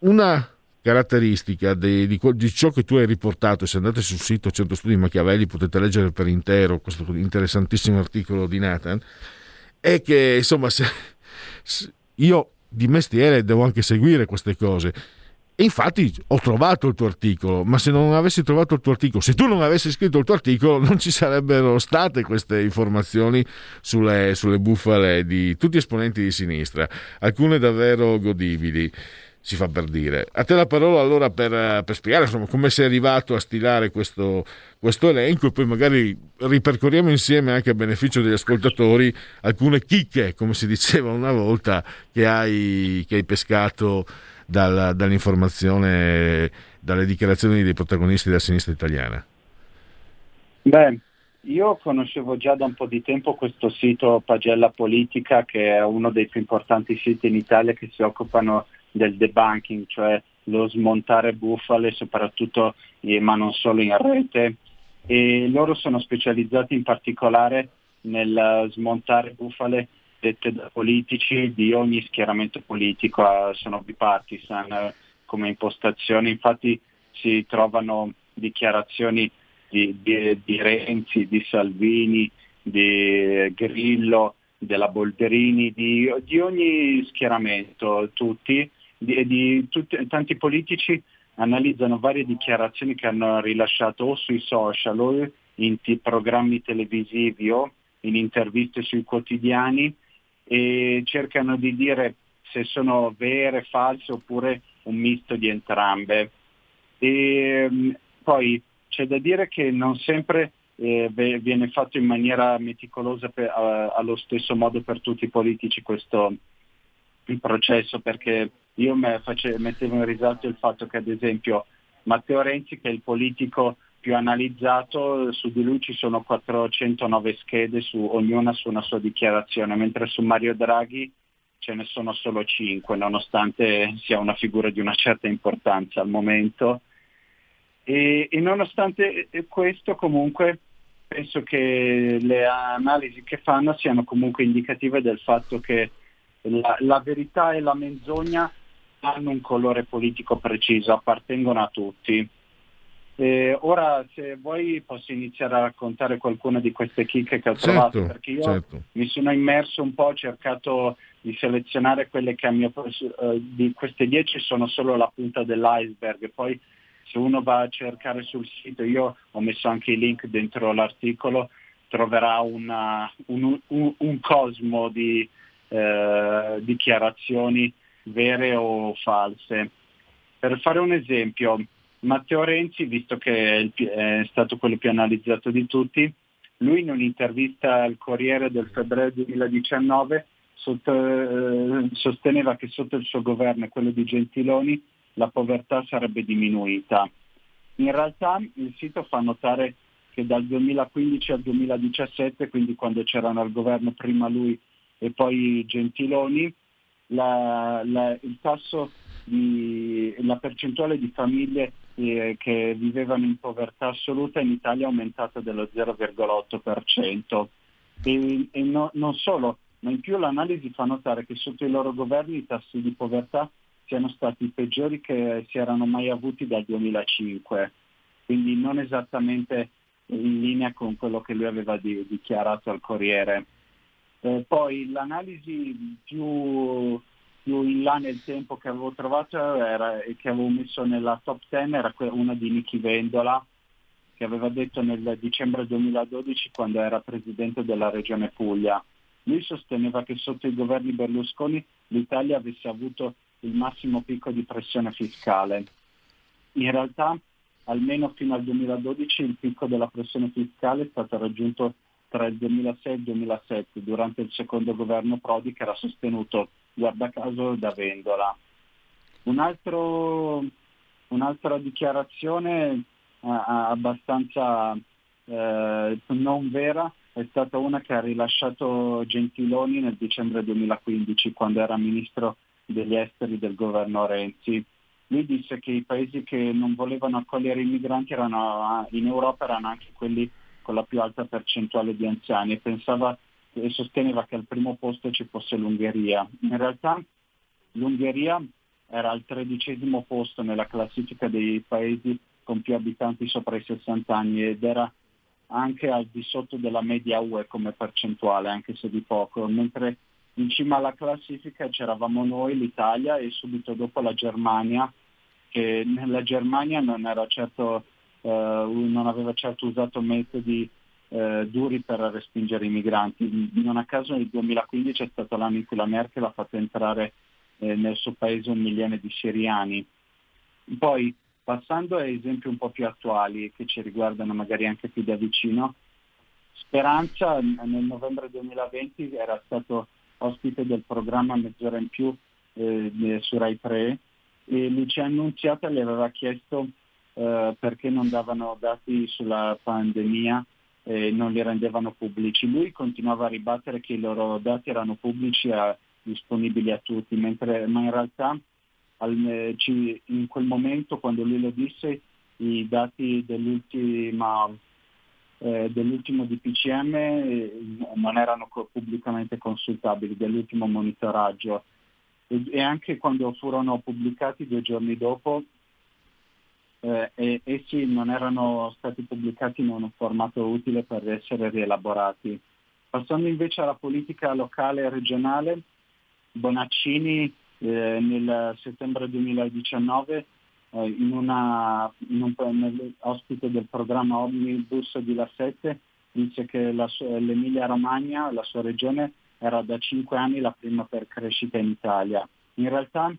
una caratteristica di, di di ciò che tu hai riportato, se andate sul sito Centro Studi Machiavelli potete leggere per intero questo interessantissimo articolo di Nathan, è che insomma se- se- io di mestiere devo anche seguire queste cose. E infatti ho trovato il tuo articolo, ma se non avessi trovato il tuo articolo, se tu non avessi scritto il tuo articolo, non ci sarebbero state queste informazioni sulle, sulle bufale di tutti esponenti di sinistra, alcune davvero godibili, si fa per dire. A te la parola allora per, eh, per spiegare insomma, come sei arrivato a stilare questo, questo elenco e poi magari ripercorriamo insieme anche a beneficio degli ascoltatori alcune chicche, come si diceva una volta, che hai, che hai pescato dal- dall'informazione, dalle dichiarazioni dei protagonisti della sinistra italiana. Beh, io conoscevo già da un po' di tempo questo sito Pagella Politica, che è uno dei più importanti siti in Italia che si occupano del debunking, cioè lo smontare bufale, soprattutto, eh, ma non solo in rete. E loro sono specializzati in particolare nel smontare bufale dette da politici di ogni schieramento politico, eh, sono bipartisan eh, come impostazione, infatti si trovano dichiarazioni di, di- di Renzi, di Salvini, di Grillo, della Bolderini, di, di ogni schieramento, tutti, di, di tutti- tanti politici analizzano varie dichiarazioni che hanno rilasciato o sui social o in ti- programmi televisivi o in interviste sui quotidiani e cercano di dire se sono vere, false oppure un misto di entrambe. E, mm, poi c'è da dire che non sempre eh, viene fatto in maniera meticolosa per- a- allo stesso modo per tutti i politici questo processo, perché io me face- mettevo in risalto il fatto che ad esempio Matteo Renzi, che è il politico più analizzato, su di lui ci sono 409 schede, su, ognuna su una sua dichiarazione, mentre su Mario Draghi ce ne sono solo 5, nonostante sia una figura di una certa importanza al momento. E, e nonostante questo comunque penso che le analisi che fanno siano comunque indicative del fatto che la, la verità e la menzogna hanno un colore politico preciso, appartengono a tutti. Eh, ora se vuoi posso iniziare a raccontare qualcuna di queste chicche che ho trovato, Certo, perché io certo. mi sono immerso un po', ho cercato di selezionare quelle che a mio eh, di queste 10 sono solo la punta dell'iceberg, poi se uno va a cercare sul sito, io ho messo anche i link dentro l'articolo, troverà una, un, un, un, cosmo di eh, dichiarazioni vere o false. Per fare un esempio, Matteo Renzi, visto che è stato quello più analizzato di tutti, lui in un'intervista al Corriere del febbraio 2019 sotto, eh, sosteneva che sotto il suo governo e quello di Gentiloni la povertà sarebbe diminuita. In realtà il sito fa notare che dal 2015 al 2017, quindi quando c'erano al governo prima lui e poi Gentiloni, la, la, il tasso di, la percentuale di famiglie eh, che vivevano in povertà assoluta in Italia è aumentata dello 0,8%. E, e no, non solo, ma in più l'analisi fa notare che sotto i loro governi i tassi di povertà siano stati i peggiori che si erano mai avuti dal 2005, quindi non esattamente in linea con quello che lui aveva di, dichiarato al Corriere. Eh, poi l'analisi più, più, in là nel tempo che avevo trovato e che avevo messo nella top 10 era una di Nichi Vendola, che aveva detto nel dicembre 2012 quando era presidente della regione Puglia. Lui sosteneva che sotto i governi Berlusconi l'Italia avesse avuto il massimo picco di pressione fiscale. In realtà, almeno fino al 2012, il picco della pressione fiscale è stato raggiunto tra il 2006 e il 2007, durante il secondo governo Prodi, che era sostenuto, guarda caso, da Vendola. Un altro, un'altra dichiarazione eh, abbastanza eh, non vera è stata una che ha rilasciato Gentiloni nel dicembre 2015, quando era ministro degli esteri del governo Renzi. Lui disse che i paesi che non volevano accogliere i migranti erano, in Europa erano anche quelli con la più alta percentuale di anziani e pensava e sosteneva che al primo posto ci fosse l'Ungheria. In realtà l'Ungheria era al tredicesimo posto nella classifica dei paesi con più abitanti sopra i 60 anni ed era anche al di sotto della media UE come percentuale, anche se di poco, mentre in cima alla classifica c'eravamo noi, l'Italia, e subito dopo la Germania, che nella Germania non, certo, eh, non aveva certo usato metodi eh, duri per respingere i migranti. Non a caso nel 2015 è stato l'anno in cui la Merkel ha fatto entrare eh, nel suo paese un milione di siriani. Poi, passando a esempi un po' più attuali che ci riguardano magari anche più da vicino, Speranza nel novembre 2020 era stato ospite del programma Mezz'ora in più eh, su Rai 3 e Lucia Annunziata le aveva chiesto eh, perché non davano dati sulla pandemia e non li rendevano pubblici. Lui continuava a ribattere che i loro dati erano pubblici e disponibili a tutti, mentre, ma in realtà al, eh, ci, in quel momento quando lui lo disse i dati dell'ultima eh, dell'ultimo DPCM eh, non erano pubblicamente consultabili, dell'ultimo monitoraggio e, anche quando furono pubblicati due giorni dopo eh, e, essi non erano stati pubblicati in un formato utile per essere rielaborati. Passando invece alla politica locale e regionale, Bonaccini eh, nel settembre 2019 eh, in una, in un, ospite del programma Omnibus di La Sette dice che la, l'Emilia Romagna, la sua regione, era da cinque anni la prima per crescita in Italia. In realtà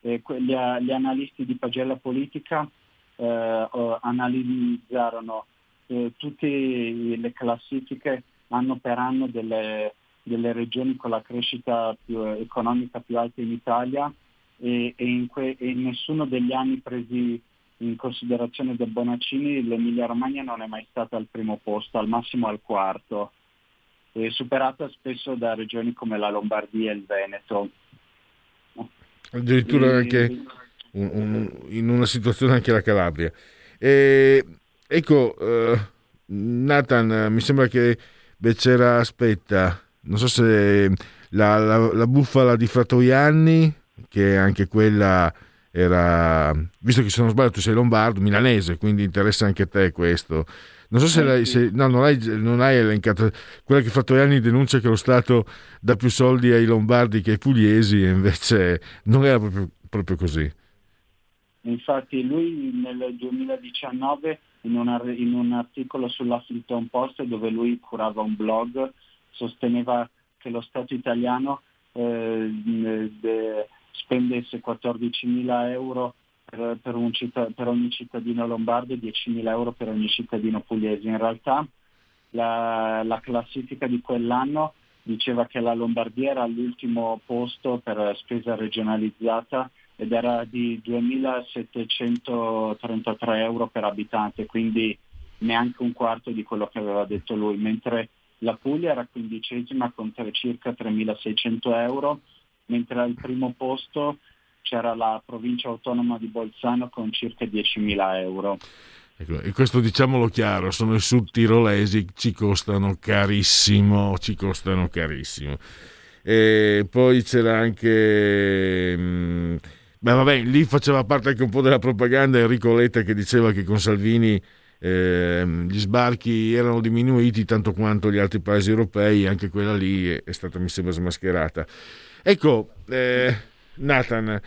eh, gli, gli, analisti di Pagella Politica eh, analizzarono eh, tutte le classifiche anno per anno delle, delle regioni con la crescita più, economica più alta in Italia e, e, in que, e, nessuno degli anni presi in considerazione da Bonaccini l'Emilia Romagna non è mai stata al primo posto, al massimo al quarto, è superata spesso da regioni come la Lombardia e il Veneto. Addirittura e... anche un, un, in una situazione anche la Calabria. E, ecco, uh, Nathan, mi sembra che Beccera aspetta, non so se la, la, la bufala di Fratoianni che anche quella era, visto che se non sbaglio tu sei lombardo, milanese, quindi interessa anche a te questo. Non so se, eh, lei, se no, non, hai, non hai elencato quella che Fattoriani denuncia che lo Stato dà più soldi ai lombardi che ai pugliesi e invece non era proprio, proprio così. Infatti lui nel 2019 in, una- in un articolo sull'Huffington Post dove lui curava un blog, sosteneva che lo Stato italiano eh, de- spendesse 14.000 euro per, per un citta- per ogni cittadino lombardo e 10.000 euro per ogni cittadino pugliese. In realtà la, la classifica di quell'anno diceva che la Lombardia era all'ultimo posto per spesa regionalizzata ed era di 2.733 euro per abitante, quindi neanche un quarto di quello che aveva detto lui, mentre la Puglia era quindicesima con circa 3.600 euro, mentre al primo posto c'era la provincia autonoma di Bolzano con circa 10.000 euro. Ecco, e questo diciamolo chiaro, sono i sudtirolesi, ci costano carissimo, ci costano carissimo. E poi c'era anche... mm, Beh, vabbè, lì faceva parte anche un po' della propaganda Enrico Letta che diceva che con Salvini ehm, gli sbarchi erano diminuiti tanto quanto gli altri paesi europei, anche quella lì è, è stata, mi sembra, smascherata. Ecco, eh, Nathan,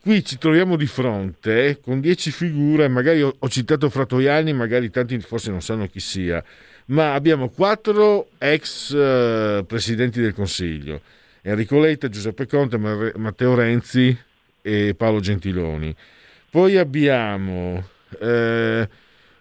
qui ci troviamo di fronte con dieci figure, magari ho, ho citato Fratoiani, magari tanti forse non sanno chi sia, ma abbiamo quattro ex eh, presidenti del Consiglio, Enrico Letta, Giuseppe Conte, Matteo Renzi e Paolo Gentiloni. Poi abbiamo eh,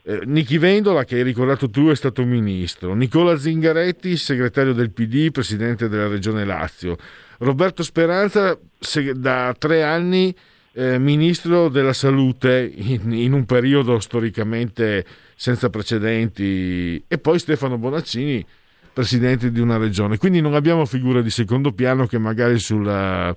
eh, Nichi Vendola, che hai ricordato tu, è stato ministro, Nicola Zingaretti, segretario del PD, presidente della regione Lazio, Roberto Speranza, se- da tre anni eh, ministro della salute in, in un periodo storicamente senza precedenti, e poi Stefano Bonaccini, presidente di una regione. Quindi non abbiamo figure di secondo piano che magari sulla,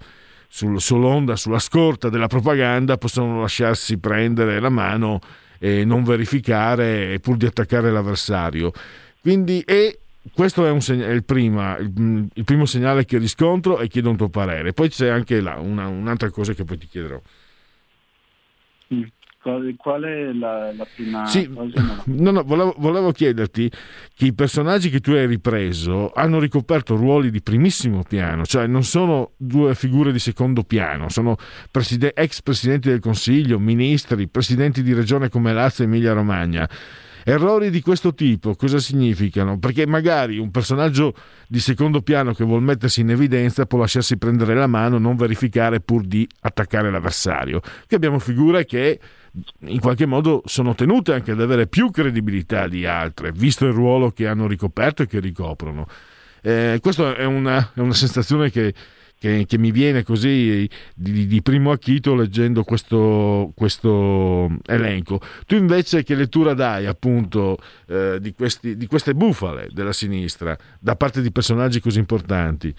sul- sull'onda, sulla scorta della propaganda possono lasciarsi prendere la mano e non verificare pur di attaccare l'avversario. Quindi, e questo è, segna- è il, prima- il- il primo segnale che riscontro e chiedo un tuo parere. Poi c'è anche là una- un'altra cosa che poi ti chiederò. Mm. Qual, è la, la prima Sì, cosa? No, no. volevo, volevo chiederti che i personaggi che tu hai ripreso hanno ricoperto ruoli di primissimo piano, cioè non sono due figure di secondo piano, sono preside- ex presidenti del Consiglio, ministri, presidenti di regione come Lazio e Emilia Romagna. Errori di questo tipo cosa significano? Perché magari un personaggio di secondo piano che vuol mettersi in evidenza può lasciarsi prendere la mano, non verificare pur di attaccare l'avversario. Qui abbiamo figure che in qualche modo sono tenute anche ad avere più credibilità di altre, visto il ruolo che hanno ricoperto e che ricoprono. Eh, questa è una, è una sensazione che, che- che mi viene così di, di primo acchito leggendo questo, questo elenco. Tu invece che lettura dai appunto eh, di, questi- di queste bufale della sinistra da parte di personaggi così importanti?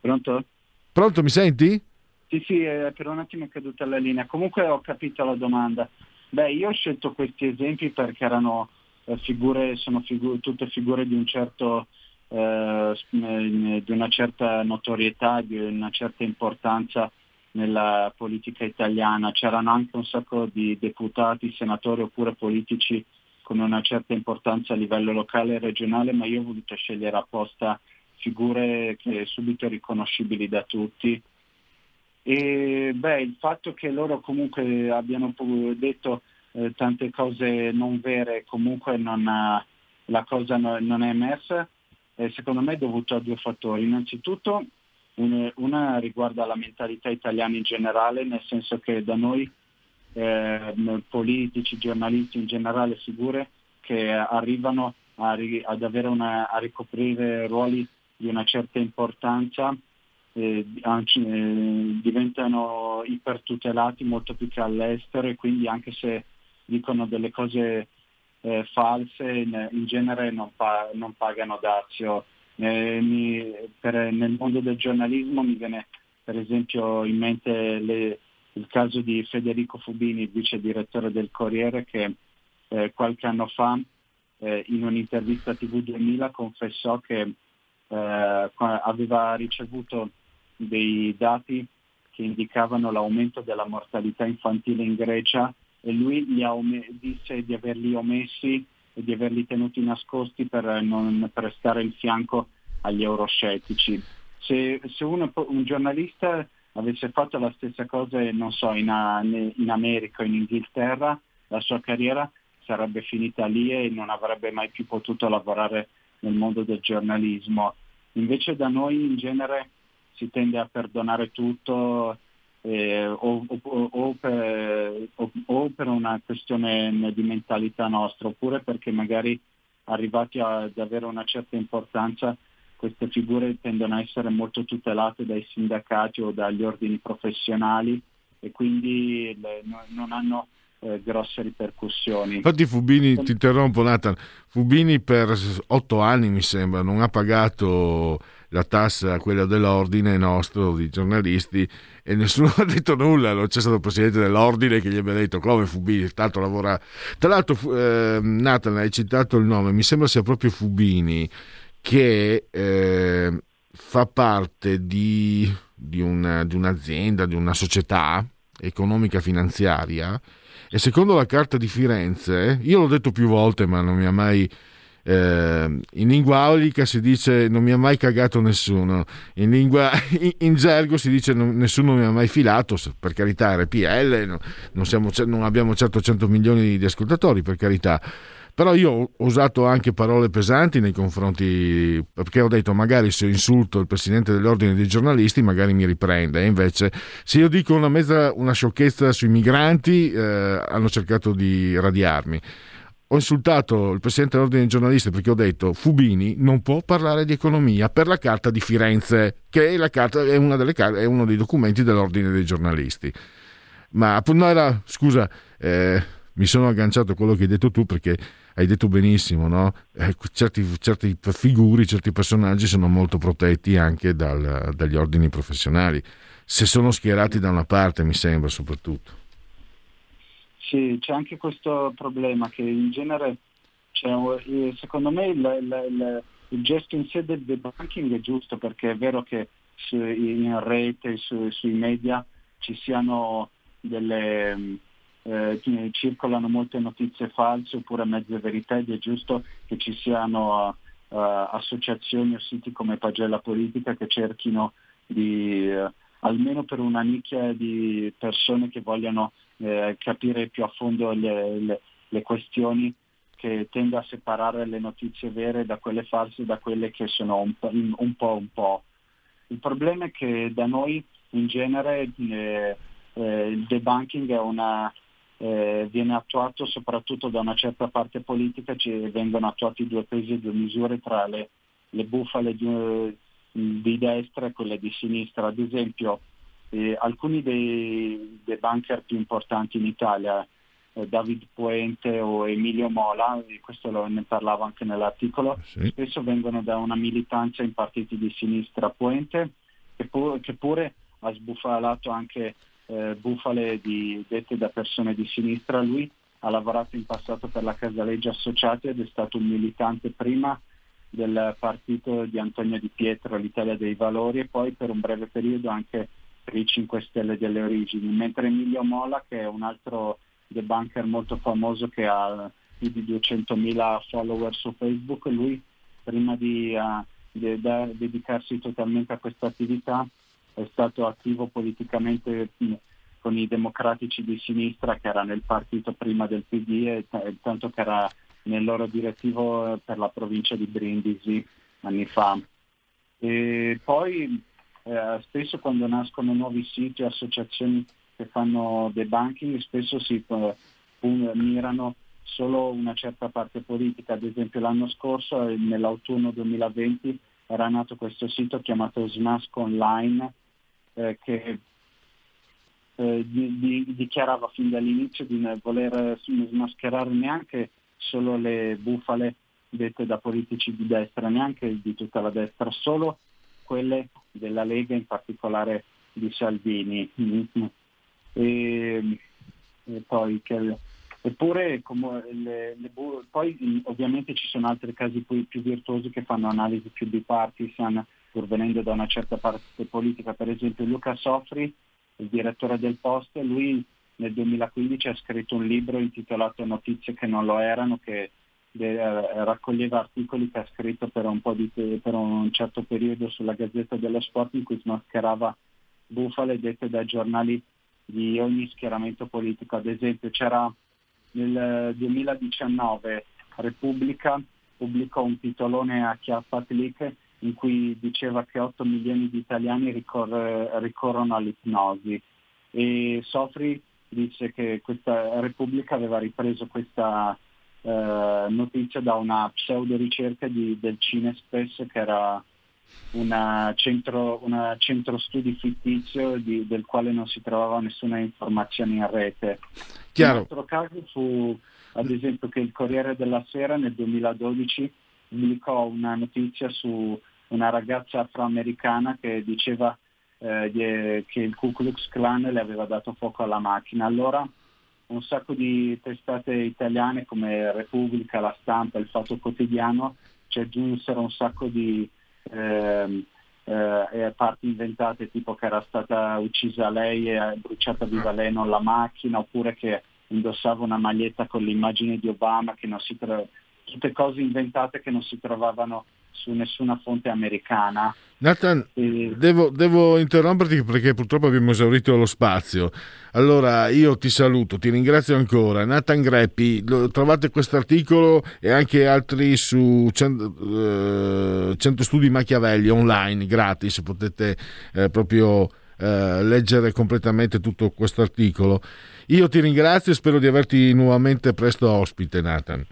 Pronto? Pronto, mi senti? Sì, sì, eh, per un attimo è caduta la linea. Comunque ho capito la domanda. Beh, io ho scelto questi esempi perché erano eh, figure, sono figu- tutte figure di un certo eh, di una certa notorietà, di una certa importanza nella politica italiana. C'erano anche un sacco di deputati, senatori oppure politici con una certa importanza a livello locale e regionale, ma io ho voluto scegliere apposta figure che subito riconoscibili da tutti. E beh, il fatto che loro comunque abbiano detto eh, tante cose non vere, comunque non ha- la cosa no- non è emersa, eh, secondo me è dovuto a due fattori. Innanzitutto un- una riguarda la mentalità italiana in generale, nel senso che da noi eh, politici, giornalisti in generale, figure che arrivano a, avere una- a ricoprire ruoli di una certa importanza eh, eh, diventano ipertutelati molto più che all'estero e quindi anche se dicono delle cose eh, false in, in genere non, pa- non pagano dazio. Mi- per- nel mondo del giornalismo mi viene per esempio in mente le- il caso di Federico Fubini, vice direttore del Corriere, che eh, qualche anno fa eh, in un'intervista TV 2000 confessò che eh, aveva ricevuto dei dati che indicavano l'aumento della mortalità infantile in Grecia e lui ome- disse di averli omessi e di averli tenuti nascosti per non prestare il fianco agli euroscettici. Se, se uno- un giornalista avesse fatto la stessa cosa, non so, in, in America o in Inghilterra, la sua carriera sarebbe finita lì e non avrebbe mai più potuto lavorare nel mondo del giornalismo. Invece da noi in genere si tende a perdonare tutto eh, o, o, o, per, o, per, una questione di mentalità nostra oppure perché magari arrivati ad avere una certa importanza queste figure tendono a essere molto tutelate dai sindacati o dagli ordini professionali e quindi le, no, non hanno eh, grosse ripercussioni. Infatti Fubini, ti interrompo Nathan, Fubini per otto anni mi sembra non ha pagato la tassa, quella dell'ordine nostro di giornalisti e nessuno ha detto nulla, non c'è stato il presidente dell'ordine che gli abbia detto come Fubini, tanto lavora. Tra l'altro eh, Nathan hai citato il nome, mi sembra sia proprio Fubini che eh, fa parte di, di, una, di un'azienda, di una società economica finanziaria e secondo la carta di Firenze, io l'ho detto più volte ma non mi ha mai... Eh, in lingua aulica si dice non mi ha mai cagato nessuno, in, lingua, in, in gergo si dice non, nessuno mi ha mai filato, per carità RPL, no, non, siamo, non abbiamo certo 100 milioni di ascoltatori, per carità, però io ho usato anche parole pesanti nei confronti, perché ho detto magari se insulto il presidente dell'ordine dei giornalisti magari mi riprende, e invece se io dico una, mezza, una sciocchezza sui migranti eh, hanno cercato di radiarmi. Ho insultato il presidente dell'ordine dei giornalisti perché ho detto Fubini non può parlare di economia per la carta di Firenze, che è, carta, è, delle, è uno dei documenti dell'ordine dei giornalisti. Ma appunto era, scusa, eh, mi sono agganciato a quello che hai detto tu perché hai detto benissimo, no? eh, certi, certi, figuri, certi personaggi sono molto protetti anche dal, dagli ordini professionali, se sono schierati da una parte mi sembra soprattutto. Sì, c'è anche questo problema che in genere, eh, secondo me il, il, il, il, gesto in sé del debunking è giusto perché è vero che su, in rete, su, sui media ci siano delle eh, circolano molte notizie false oppure mezze verità ed è giusto che ci siano uh, associazioni o siti come Pagella Politica che cerchino di, uh, almeno per una nicchia di persone che vogliano uh, capire più a fondo le, le, le questioni che tende a separare le notizie vere da quelle false da quelle che sono un po' un po'. Un po'. Il problema è che da noi in genere eh, eh, il debunking una, eh, viene attuato soprattutto da una certa parte politica, ci vengono attuati due pesi e due misure tra le, le bufale di, di, destra e quelle di sinistra. Ad esempio eh, alcuni dei, dei, banker più importanti in Italia, eh, David Puente o Emilio Mola, questo lo, ne parlavo anche nell'articolo, sì. spesso vengono da una militanza in partiti di sinistra. Puente, che, pur, che pure ha sbufalato anche eh, bufale di, dette da persone di sinistra. Lui ha lavorato in passato per la Casaleggio Associati ed è stato un militante prima del partito di Antonio Di Pietro, l'Italia dei Valori, e poi per un breve periodo anche per i 5 Stelle delle origini, mentre Emilio Mola, che è un altro debunker molto famoso che ha più di 200.000 follower su Facebook, lui prima di, uh, de- de- dedicarsi totalmente a questa attività è stato attivo politicamente con i democratici di sinistra che era nel partito prima del PD e t- tanto che era nel loro direttivo per la provincia di Brindisi anni fa. E poi eh, spesso quando nascono nuovi siti o associazioni che fanno debunking spesso si uh, mirano solo una certa parte politica, ad esempio l'anno scorso, nell'autunno 2020, era nato questo sito chiamato Smask Online eh, che eh, di, di, dichiarava fin dall'inizio di non voler smascherare neanche solo le bufale dette da politici di destra, neanche di tutta la destra, solo quelle della Lega, in particolare di Salvini. E, e poi che, eppure le, le, poi ovviamente ci sono altri casi più, più virtuosi che fanno analisi più bipartisan pur venendo da una certa parte politica, per esempio Luca Sofri, il direttore del Post, lui nel 2015 ha scritto un libro intitolato Notizie che non lo erano, che eh, raccoglieva articoli che ha scritto per un, di, per un certo periodo sulla Gazzetta dello Sport in cui smascherava bufale dette dai giornali di ogni schieramento politico. Ad esempio c'era nel 2019 Repubblica pubblicò un titolone a Chiapatlik in cui diceva che 8 milioni di italiani ricorre, ricorrono all'ipnosi e Sofri dice che questa Repubblica aveva ripreso questa eh, notizia da una pseudo ricerca di, del Cinespes che era una centro, una centro studi fittizio di, del quale non si trovava nessuna informazione in rete. Chiaro. Un altro caso fu ad esempio che il Corriere della Sera nel 2012 pubblicò una notizia su una ragazza afroamericana che diceva eh, che il Ku Klux Klan le aveva dato fuoco alla macchina. Allora un sacco di testate italiane come Repubblica, La Stampa, Il Fatto Quotidiano ci aggiunsero un sacco di ehm, eh, parti inventate tipo che era stata uccisa lei e bruciata viva lei non la macchina oppure che indossava una maglietta con l'immagine di Obama che non si tro- tutte cose inventate che non si trovavano su nessuna fonte americana. Nathan, devo, devo, interromperti perché purtroppo abbiamo esaurito lo spazio. Allora io ti saluto, ti ringrazio ancora. Nathan Greppi, lo, trovate questo articolo e anche altri su 100, eh, 100 studi Machiavelli online, gratis, potete eh, proprio eh, leggere completamente tutto questo articolo. Io ti ringrazio e spero di averti nuovamente presto ospite, Nathan.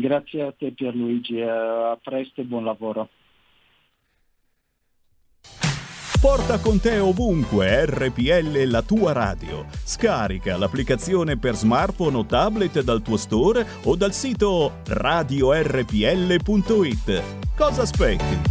Grazie a te Pierluigi, a presto e buon lavoro. Porta con te ovunque RPL la tua radio. Scarica l'applicazione per smartphone o tablet dal tuo store o dal sito radiorpl.it. Cosa aspetti?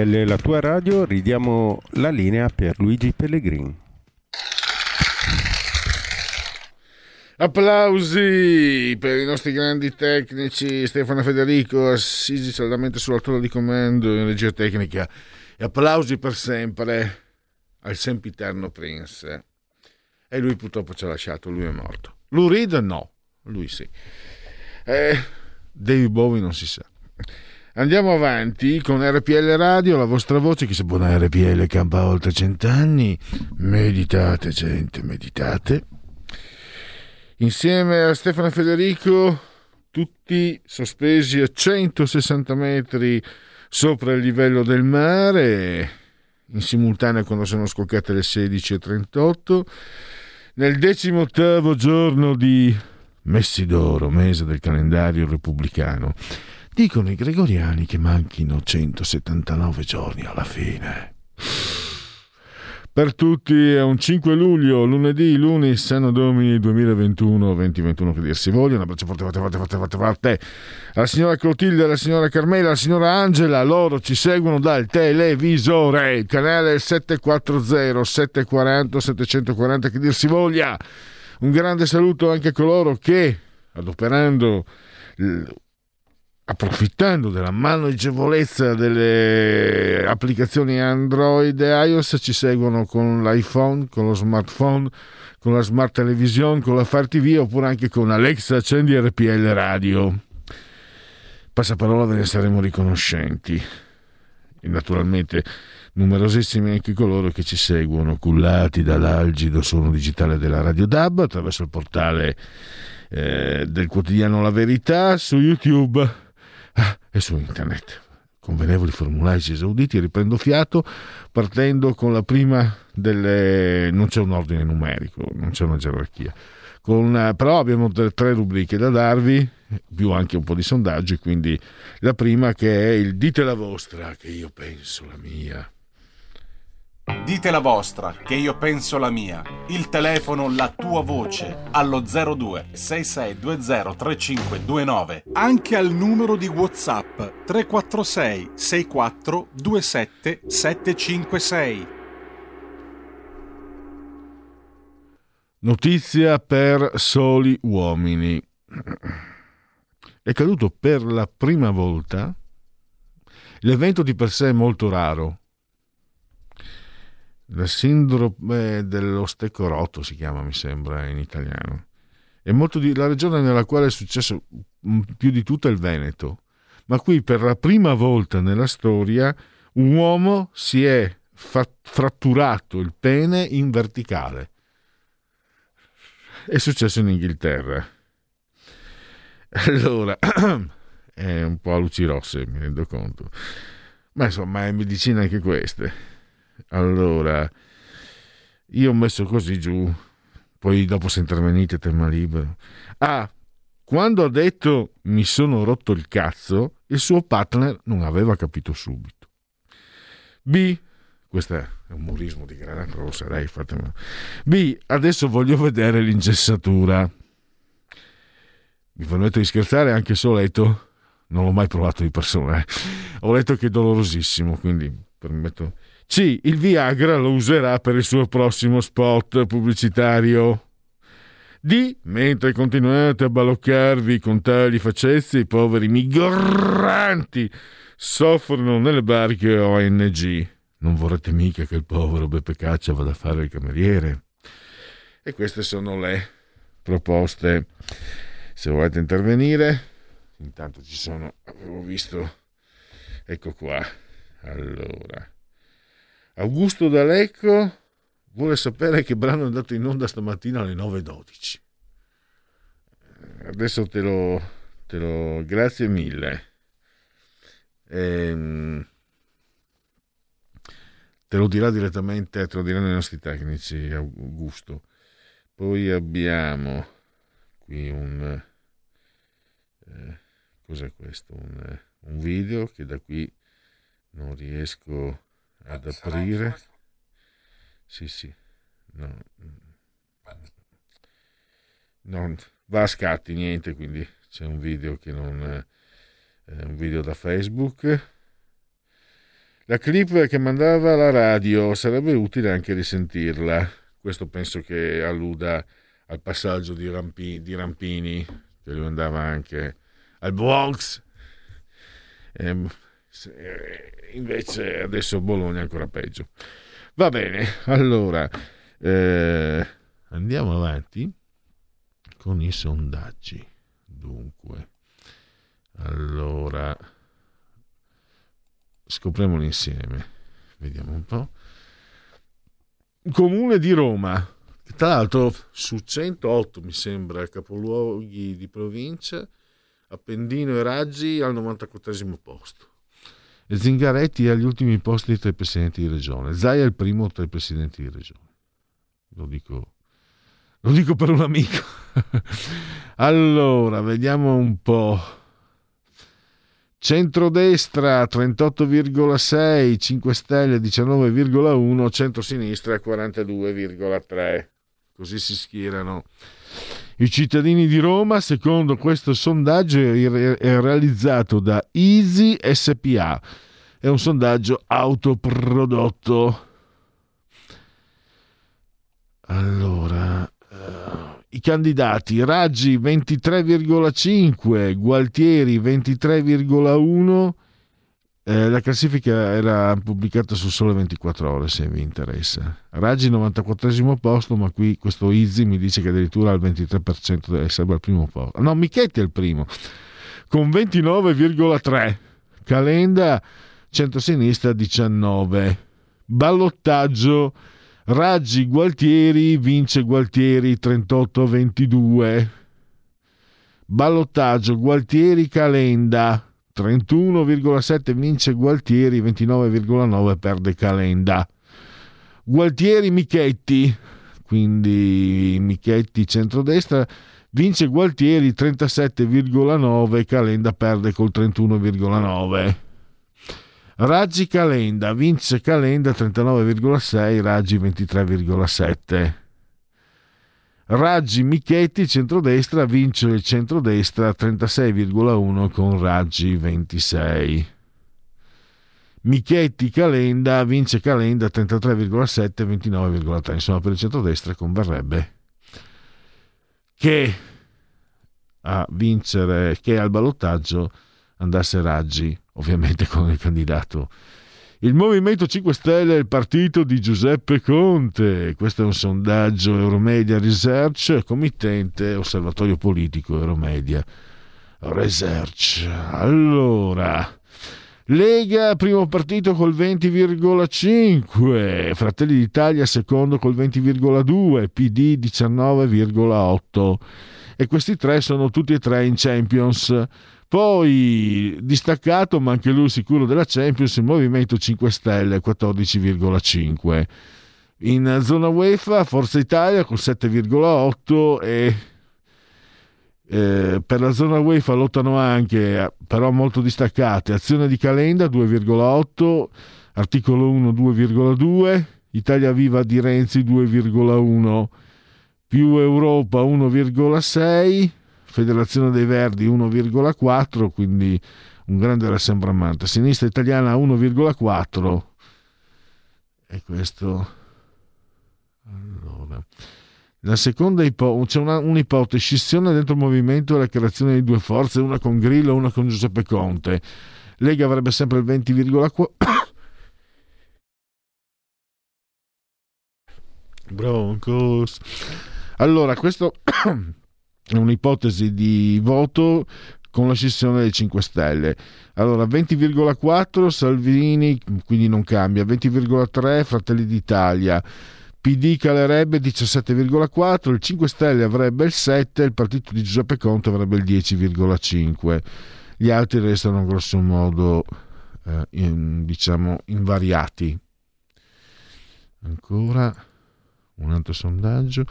RPL la tua radio, ridiamo la linea per Luigi Pellegrini. Applausi per i nostri grandi tecnici Stefano Federico, assisi saldamente sull'altore di comando in regia tecnica e applausi per sempre al sempiterno Prince. E lui purtroppo ci ha lasciato, lui è morto. Lou Reed no, lui sì. Eh, David Bowie non si sa. Andiamo avanti con RPL Radio, la vostra voce, che se buona RPL campa oltre cent'anni. Meditate, gente, meditate. Insieme a Stefano Federico, tutti sospesi a 160 metri sopra il livello del mare, in simultanea quando sono scoccate le 16.38, nel decimo ottavo giorno di Messidoro, mese del calendario repubblicano. Dicono i gregoriani che manchino 179 giorni alla fine. Per tutti è un 5 luglio, lunedì, lunis, anno domini 2021-2021 che dir si voglia. Un abbraccio forte, forte, forte, forte, forte, forte alla signora Clotilde, alla signora Carmela, alla signora Angela. Loro ci seguono dal televisore, canale 740, 740, 740 che dir si voglia. Un grande saluto anche a coloro che, adoperando approfittando della manogevolezza delle applicazioni Android e iOS ci seguono con l'iPhone, con lo smartphone, con la smart television, con la Fire TV oppure anche con Alexa accendi RPL Radio. Passaparola ve ne saremo riconoscenti. E naturalmente numerosissimi anche coloro che ci seguono cullati dall'algido suono digitale della Radio DAB attraverso il portale eh, del quotidiano La Verità su YouTube ah, e su internet. Convenevoli formulari esauditi, riprendo fiato partendo con la prima delle... non c'è un ordine numerico, non c'è una gerarchia. Con, però abbiamo tre rubriche da darvi, più anche un po' di sondaggi, quindi la prima che è il dite la vostra, che io penso la mia. Dite la vostra, che io penso la mia. Il telefono, la tua voce, allo 02 6620 3529. Anche al numero di WhatsApp 346 64 27 756. Notizia per soli uomini. È caduto per la prima volta. L'evento di per sé è molto raro, la sindrome dello stecco rotto si chiama, mi sembra, in italiano. Di, la regione nella quale è successo più di tutto è il Veneto. Ma qui per la prima volta nella storia un uomo si è fa- fratturato il pene in verticale. È successo in Inghilterra. Allora, è un po' a luci rosse, mi rendo conto. Ma insomma, è medicina anche queste. Allora, io ho messo così giù, poi dopo se intervenite tema libero. Ah, quando ha detto mi sono rotto il cazzo, il suo partner non aveva capito subito. B, questo è un umorismo di grana rossa, dai, fatemelo. B, adesso voglio vedere l'ingessatura. Mi permetto di scherzare anche se ho letto, non l'ho mai provato di persona, eh. ho letto che è dolorosissimo, quindi permetto sì, il Viagra lo userà per il suo prossimo spot pubblicitario. D. Mentre continuate a baloccarvi con tali facezie, i poveri migranti soffrono nelle barche ONG. Non vorrete mica che il povero Beppe Caccia vada a fare il cameriere. E queste sono le proposte. Se volete intervenire, intanto ci sono, avevo visto, ecco qua. Allora. Augusto D'Alecco vuole sapere che brano è andato in onda stamattina alle 9.12. Adesso te lo, te lo grazie mille. Ehm, te lo dirà direttamente, te lo diranno i nostri tecnici, Augusto. Poi abbiamo qui un... Eh, cos'è questo? Un, un video che da qui non riesco ad aprire. Sì, sì. No. Non va a scatti, niente, quindi c'è un video che non è un video da Facebook. La clip che mandava la radio sarebbe utile anche risentirla. Questo penso che alluda al passaggio di, Rampi, di Rampini, che lui andava anche al Bronx. Ehm, invece adesso Bologna è ancora peggio. Va bene, allora eh, andiamo avanti con i sondaggi. Dunque, allora scopriamoli insieme. Vediamo un po'. Comune di Roma, tra l'altro su 108 mi sembra capoluoghi di provincia, Appendino e Raggi al 94 posto. Zingaretti è agli ultimi posti tra i presidenti di regione. Zai è il primo tra i presidenti di regione. Lo dico, lo dico per un amico. allora, vediamo un po'. Centrodestra 38,6, 5 Stelle 19,1, centrosinistra 42,3. Così si schierano i cittadini di Roma. Secondo questo sondaggio è realizzato da Easy SPA. È un sondaggio autoprodotto. Allora, uh, i candidati Raggi 23,5, Gualtieri 23,1. Eh, la classifica era pubblicata su sole 24 ore se vi interessa. Raggi 94 posto, ma qui questo Izzi mi dice che addirittura al 23% deve essere al primo posto. No, Michetti è il primo, con 29,3. Calenda centrosinistra 19. Ballottaggio Raggi Gualtieri vince Gualtieri 38-22. Ballottaggio Gualtieri Calenda 31,7 vince Gualtieri, 29,9 perde Calenda. Gualtieri Michetti, quindi Michetti centrodestra, vince Gualtieri 37,9, Calenda perde col 31,9. Raggi Calenda, vince Calenda 39,6, Raggi 23,7. Raggi Michetti, centrodestra, vince il centrodestra 36,1 con Raggi 26. Michetti Calenda, vince Calenda 33,7, 29,3. Insomma, per il centrodestra converrebbe che a vincere, che al ballottaggio andasse Raggi, ovviamente con il candidato il Movimento 5 Stelle è il partito di Giuseppe Conte. Questo è un sondaggio Euromedia Research, committente Osservatorio Politico Euromedia Research. Allora, Lega primo partito col 20,5, Fratelli d'Italia secondo col 20,2, PD 19,8 e questi tre sono tutti e tre in Champions. Poi distaccato, ma anche lui sicuro della Champions, il Movimento 5 Stelle 14,5. In zona UEFA Forza Italia con 7,8 e eh, per la zona UEFA lottano anche, però molto distaccate, Azione di Calenda 2,8, Articolo 1 2,2, Italia Viva di Renzi 2,1, più Europa 1,6, Federazione dei Verdi 1,4, quindi un grande rassembramento. Sinistra italiana 1,4. E questo... Allora. La seconda ipotesi, c'è una, un'ipotesi, scissione dentro il movimento e la creazione di due forze, una con Grillo e una con Giuseppe Conte. Lega avrebbe sempre il 20,4. Broncos. Allora, questo un'ipotesi di voto con la scissione dei 5 Stelle. Allora 20,4 Salvini, quindi non cambia, 20,3 Fratelli d'Italia. PD calerebbe 17,4, il 5 Stelle avrebbe il 7, il partito di Giuseppe Conte avrebbe il 10,5. Gli altri restano grosso modo eh, in, diciamo invariati. Ancora un altro sondaggio.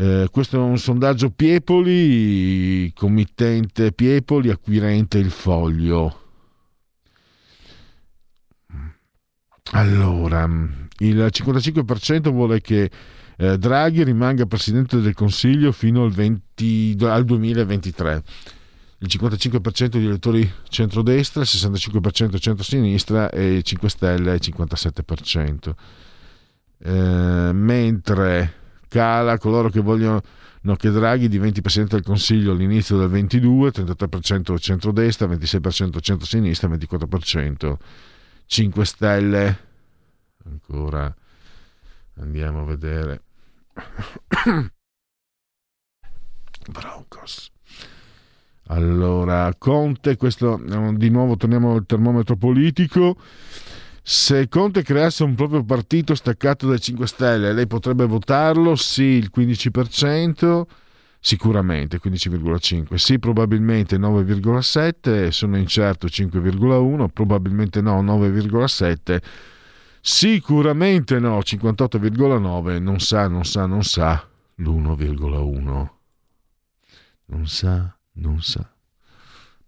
Eh, questo è un sondaggio Piepoli, committente Piepoli, acquirente il foglio. Allora, il 55% vuole che eh, Draghi rimanga Presidente del Consiglio fino al, 20, al 2023. il 55% di elettori centrodestra, il 65% centrosinistra e il 5 Stelle il 57%. Eh, mentre cala coloro che vogliono che Draghi diventi Presidente del Consiglio all'inizio del 22, 33% centrodestra, 26% centrosinistra, 24% 5 Stelle. Ancora andiamo a vedere. Broncos. Allora, Conte, questo di nuovo torniamo al termometro politico. Se Conte creasse un proprio partito staccato dai 5 Stelle, lei potrebbe votarlo? Sì, il 15%, sicuramente 15,5%, sì, probabilmente 9,7%, sono incerto 5,1%, probabilmente no 9,7%, sicuramente no 58,9%, non sa, non sa, non sa l'1,1%. Non sa, non sa,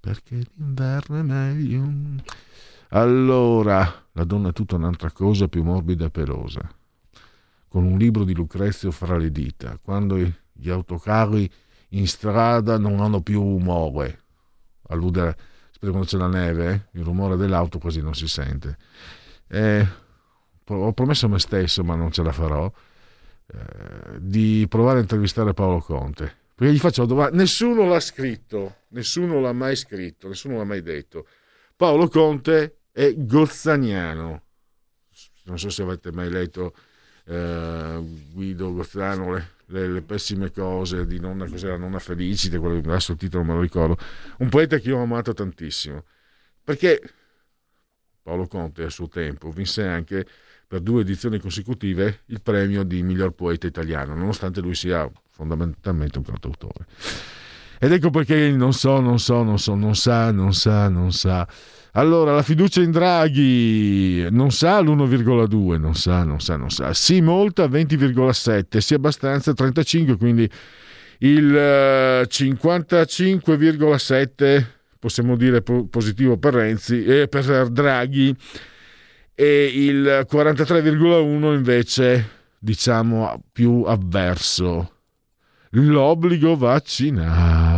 perché l'inverno è meglio. Allora, la donna è tutta un'altra cosa più morbida e pelosa. Con un libro di Lucrezio fra le dita, quando gli autocarri in strada non hanno più umore. Allude, spero quando c'è la neve, eh? il rumore dell'auto quasi non si sente. Eh, ho promesso a me stesso, ma non ce la farò, eh, di provare a intervistare Paolo Conte perché gli faccio la domanda, nessuno l'ha scritto, nessuno l'ha mai scritto, nessuno l'ha mai detto. Paolo Conte è gozzaniano. Non so se avete mai letto eh, Guido Gozzano, le, le, le, pessime cose di nonna, cos'era, nonna Felicite, adesso il titolo me lo ricordo. Un poeta che io ho amato tantissimo. Perché Paolo Conte a suo tempo vinse anche per due edizioni consecutive il premio di miglior poeta italiano, nonostante lui sia fondamentalmente un cantautore. Ed ecco perché non so, non so, non so, non sa, non sa, non sa. Allora, la fiducia in Draghi non sa l'1,2, non sa, non sa, non sa. Sì, molta 20,7, sì abbastanza 35, quindi il 55,7 eh, possiamo dire positivo per Renzi e per Draghi e il 43,1 invece diciamo più avverso l'obbligo vaccinale.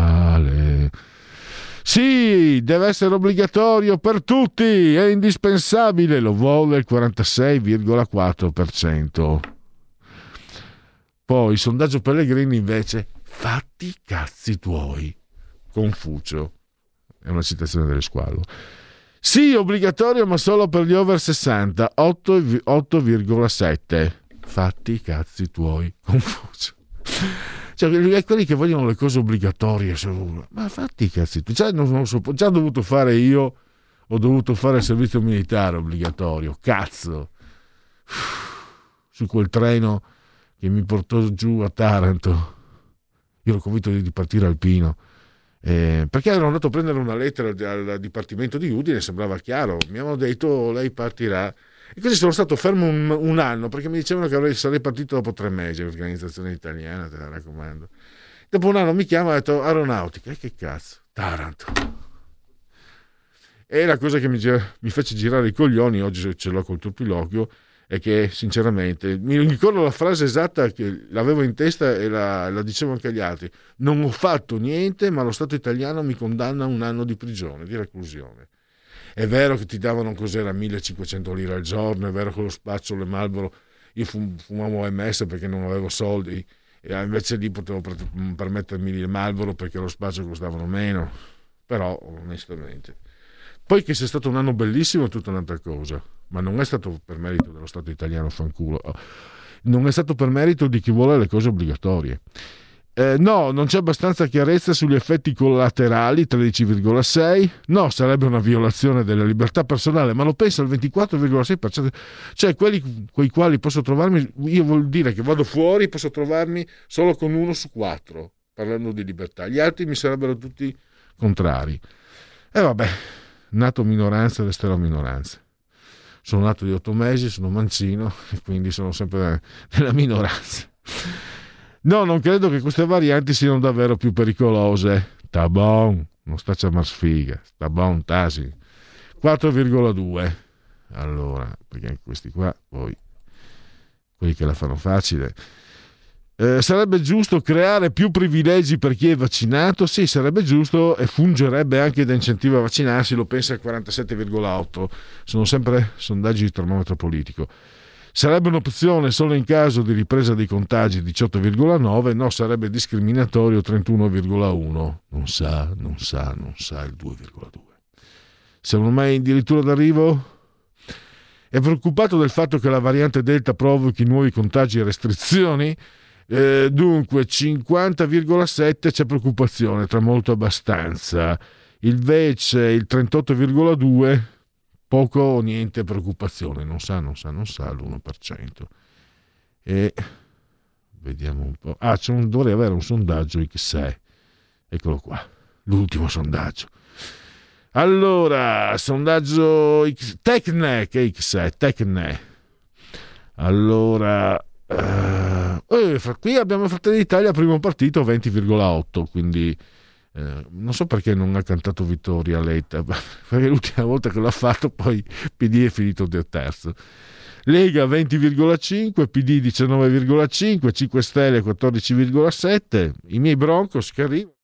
Sì, deve essere obbligatorio per tutti, è indispensabile, lo vuole il 46,4%. Poi, sondaggio Pellegrini invece, fatti i cazzi tuoi. Confucio. È una citazione delle squalo. Sì, obbligatorio, ma solo per gli over 60, 8,7. Fatti i cazzi tuoi. Confucio. Cioè, quelli che vogliono le cose obbligatorie, ma fatti i cazzi. Già, non so, già ho dovuto fare io, ho dovuto fare il servizio militare obbligatorio, cazzo. Su quel treno che mi portò giù a Taranto. Io ero convinto di partire alpino. Eh, perché ero andato a prendere una lettera al Dipartimento di Udine, sembrava chiaro. Mi hanno detto lei partirà e così sono stato fermo un, un anno perché mi dicevano che avrei, sarei partito dopo tre mesi, l'organizzazione italiana, te la raccomando. Dopo un anno mi chiama e ha detto aeronautica, e che cazzo, Taranto. E la cosa che mi, mi fece girare i coglioni, oggi ce l'ho col turpiloquio, è che sinceramente mi ricordo la frase esatta che l'avevo in testa e la, la, dicevo anche agli altri. Non ho fatto niente, ma lo Stato italiano mi condanna a un anno di prigione, di reclusione. È vero che ti davano cos'era 1500 lire al giorno, è vero che lo spaccio le Malboro, io fumavo MS perché non avevo soldi, e invece lì potevo permettermi il Malboro perché lo spaccio costavano meno, però onestamente. Poi che sia stato un anno bellissimo è tutta un'altra cosa, ma non è stato per merito dello Stato italiano fanculo, non è stato per merito di chi vuole le cose obbligatorie. Eh, no, non c'è abbastanza chiarezza sugli effetti collaterali, 13,6. No, sarebbe una violazione della libertà personale, ma lo pensa il 24,6%. Cioè, quelli con i quali posso trovarmi, io vuol dire che vado fuori, posso trovarmi solo con uno su quattro, parlando di libertà. Gli altri mi sarebbero tutti contrari. E eh, vabbè, nato minoranza, resterò minoranza. Sono nato di otto mesi, sono mancino e quindi sono sempre nella minoranza. No, non credo che queste varianti siano davvero più pericolose. Sta non sta a sfiga, sta bon, tasi. 4,2. Allora, perché questi qua, poi, quelli che la fanno facile. Eh, sarebbe giusto creare più privilegi per chi è vaccinato? Sì, sarebbe giusto e fungerebbe anche da incentivo a vaccinarsi, lo pensa il 47,8. Sono sempre sondaggi di termometro politico. Sarebbe un'opzione solo in caso di ripresa dei contagi 18,9, no, sarebbe discriminatorio 31,1. Non sa, non sa, non sa il 2,2. Siamo mai addirittura d'arrivo? È preoccupato del fatto che la variante Delta provochi nuovi contagi e restrizioni? Eh, dunque 50,7 c'è preoccupazione, tra molto abbastanza. Invece il 38,2 poco o niente preoccupazione, non sa, non sa, non sa l'1%. E vediamo un po'. Ah, un, dovrei avere un sondaggio X6. Eccolo qua, l'ultimo sondaggio. Allora, sondaggio X, Tecne, che X6, Tecne. Allora, Uh, eh, qui abbiamo Fratelli d'Italia primo partito 20,8 quindi eh, non so perché non ha cantato Vittoria Letta perché l'ultima volta che l'ha fatto poi PD è finito del terzo. Lega 20,5 PD 19,5 5 Stelle 14,7 i miei Broncos che arrivano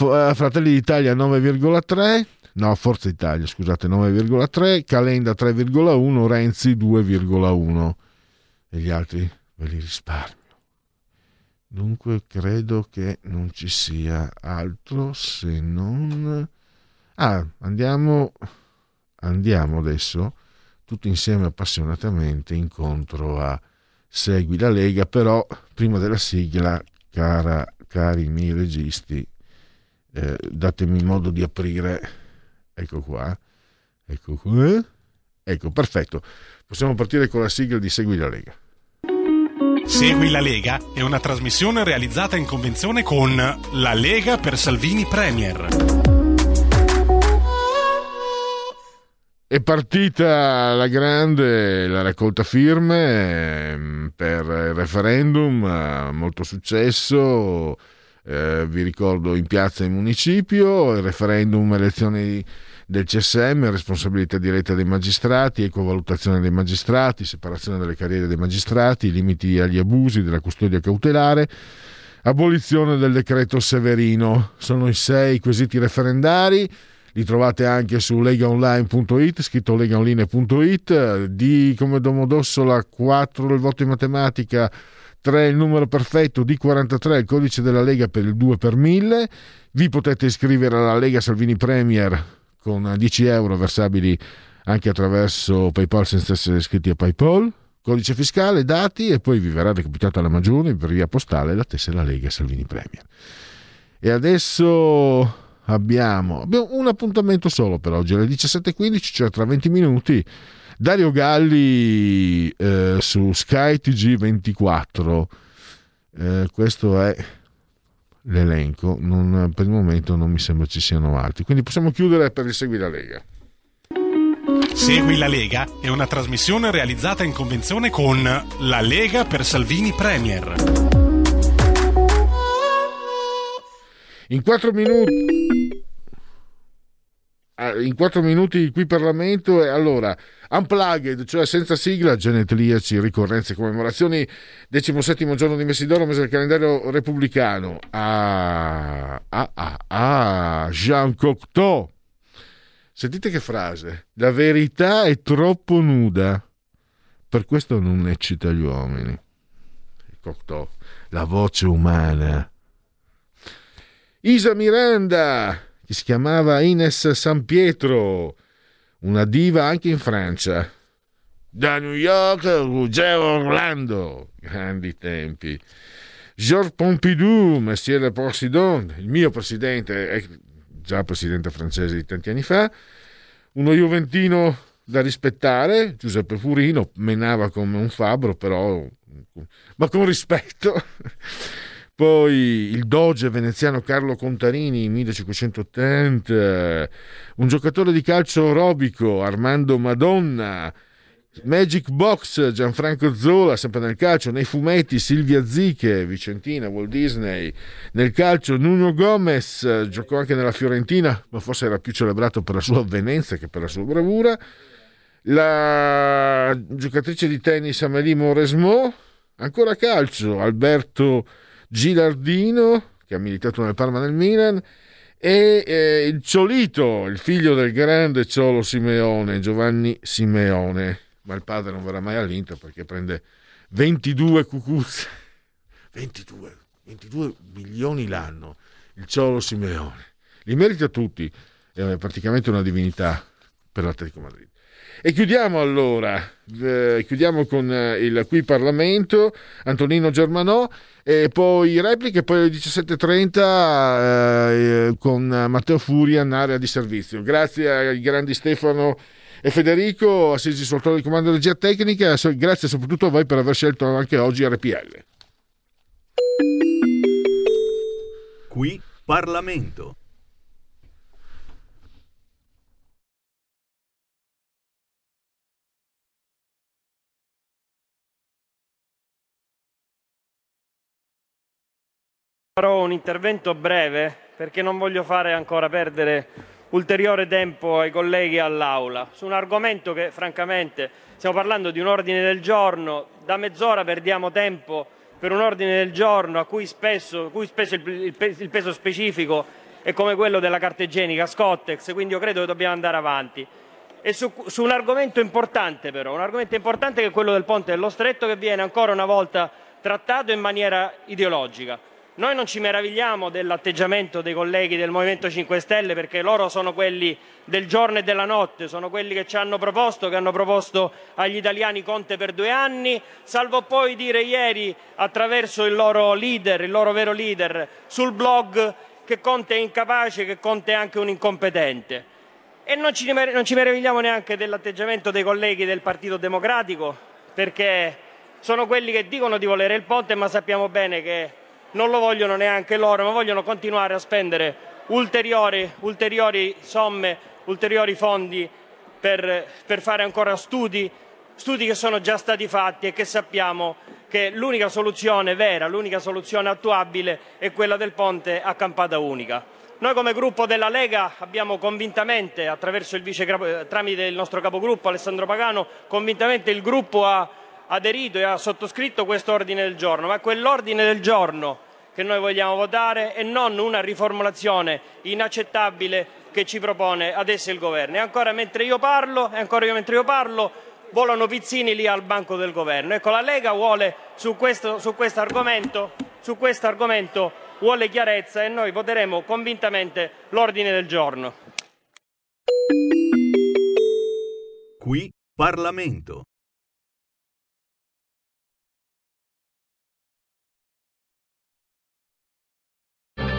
eh, Fratelli d'Italia 9,3 no Forza Italia scusate 9,3 Calenda 3,1 Renzi 2,1 e gli altri ve li risparmio dunque credo che non ci sia altro se non ah andiamo andiamo adesso tutti insieme appassionatamente incontro a Segui la Lega però prima della sigla cara, cari miei registi eh, datemi modo di aprire Ecco qua. Ecco qua. Ecco, perfetto. Possiamo partire con la sigla di Segui la Lega. Segui la Lega è una trasmissione realizzata in convenzione con La Lega per Salvini Premier. È partita la grande la raccolta firme ehm, per il referendum, molto successo. Eh, vi ricordo in piazza e municipio, il referendum, elezioni del CSM, responsabilità diretta dei magistrati, ecovalutazione dei magistrati, separazione delle carriere dei magistrati, limiti agli abusi della custodia cautelare, abolizione del decreto Severino. Sono i sei quesiti referendari. Li trovate anche su legaonline.it, scritto legaonline.it, di come Domodossola 4 il voto in matematica, 3 il numero perfetto, D43 il codice della Lega per il 2 per 1000. Vi potete iscrivere alla Lega Salvini Premier con 10 euro versabili anche attraverso PayPal senza essere iscritti a PayPal. Codice fiscale, dati e poi vi verrà recapitata la maggiore per via postale la tessera Lega Salvini Premier. E adesso abbiamo, abbiamo un appuntamento solo per oggi, alle 17.15, cioè tra 20 minuti. Dario Galli eh, su Sky TG24. Eh, questo è l'elenco, non, per il momento non mi sembra ci siano altri. Quindi possiamo chiudere per il Segui la Lega. Segui la Lega è una trasmissione realizzata in convenzione con La Lega per Salvini Premier. In quattro minuti in quattro minuti qui Parlamento e allora unplugged, cioè senza sigla, genetriaci, ricorrenze, commemorazioni, 17 giorno di Messidoro, mese del calendario repubblicano. Ah, ah, ah, ah, Jean Cocteau. Sentite che frase, la verità è troppo nuda, per questo non eccita gli uomini. Cocteau, la voce umana. Isa Miranda, che si chiamava Ines San Pietro, una diva anche in Francia. Da New York Ruggero Orlando, grandi tempi. Georges Pompidou, Messier Posidon, il mio presidente, già presidente francese di tanti anni fa, uno juventino da rispettare, Giuseppe Furino, menava come un fabbro, però, ma con rispetto poi il doge veneziano Carlo Contarini 1580, un giocatore di calcio aerobico Armando Madonna, Magic Box Gianfranco Zola, sempre nel calcio, nei fumetti Silvia Ziche, Vicentina, Walt Disney, nel calcio Nuno Gomez, giocò anche nella Fiorentina, ma forse era più celebrato per la sua avvenenza che per la sua bravura. la giocatrice di tennis Amélie Mauresmo, ancora calcio, Alberto Gilardino, che ha militato nel Parma nel Milan, e eh, il Ciolito, il figlio del grande Ciolo Simeone, Giovanni Simeone, ma il padre non verrà mai all'Inter perché prende 22 cucuzze, 22, 22 milioni l'anno, il Ciolo Simeone, li merita tutti, è praticamente una divinità per l'Atletico Madrid. E chiudiamo allora, eh, chiudiamo con eh, il qui Parlamento, Antonino Germanò, e poi repliche, poi alle 17.30 eh, con Matteo Furia in area di servizio. Grazie ai grandi Stefano e Federico, assisi sul di comando di regia tecnica, grazie soprattutto a voi per aver scelto anche oggi RPL. Qui Parlamento. Farò un intervento breve perché non voglio fare ancora perdere ulteriore tempo ai colleghi e all'Aula su un argomento che francamente stiamo parlando di un ordine del giorno, da mezz'ora perdiamo tempo per un ordine del giorno a cui spesso, cui spesso il, il, peso specifico è come quello della carta igienica Scottex, quindi io credo che dobbiamo andare avanti. E su, su un argomento importante però, un argomento importante che è quello del ponte dello stretto che viene ancora una volta trattato in maniera ideologica. Noi non ci meravigliamo dell'atteggiamento dei colleghi del Movimento 5 Stelle perché loro sono quelli del giorno e della notte, sono quelli che ci hanno proposto, che hanno proposto agli italiani Conte per due anni, salvo poi dire ieri attraverso il loro leader, il loro vero leader, sul blog che Conte è incapace, che Conte è anche un incompetente. E non ci, non ci meravigliamo neanche dell'atteggiamento dei colleghi del Partito Democratico perché sono quelli che dicono di volere il ponte ma sappiamo bene che non lo vogliono neanche loro, ma vogliono continuare a spendere ulteriori, ulteriori somme, ulteriori fondi per, per fare ancora studi, studi che sono già stati fatti e che sappiamo che l'unica soluzione vera, l'unica soluzione attuabile è quella del ponte a campata unica. Noi come gruppo della Lega abbiamo convintamente, attraverso il vice, tramite il nostro capogruppo Alessandro Pagano, convintamente il gruppo ha aderito e ha sottoscritto questo ordine del giorno, ma quell'ordine del giorno che noi vogliamo votare e non una riformulazione inaccettabile che ci propone adesso il governo. E ancora mentre io parlo, io mentre io parlo, volano pizzini lì al banco del governo. Ecco, la Lega vuole su questo, su questo argomento, su questo argomento vuole chiarezza e noi voteremo convintamente l'ordine del giorno. Qui Parlamento.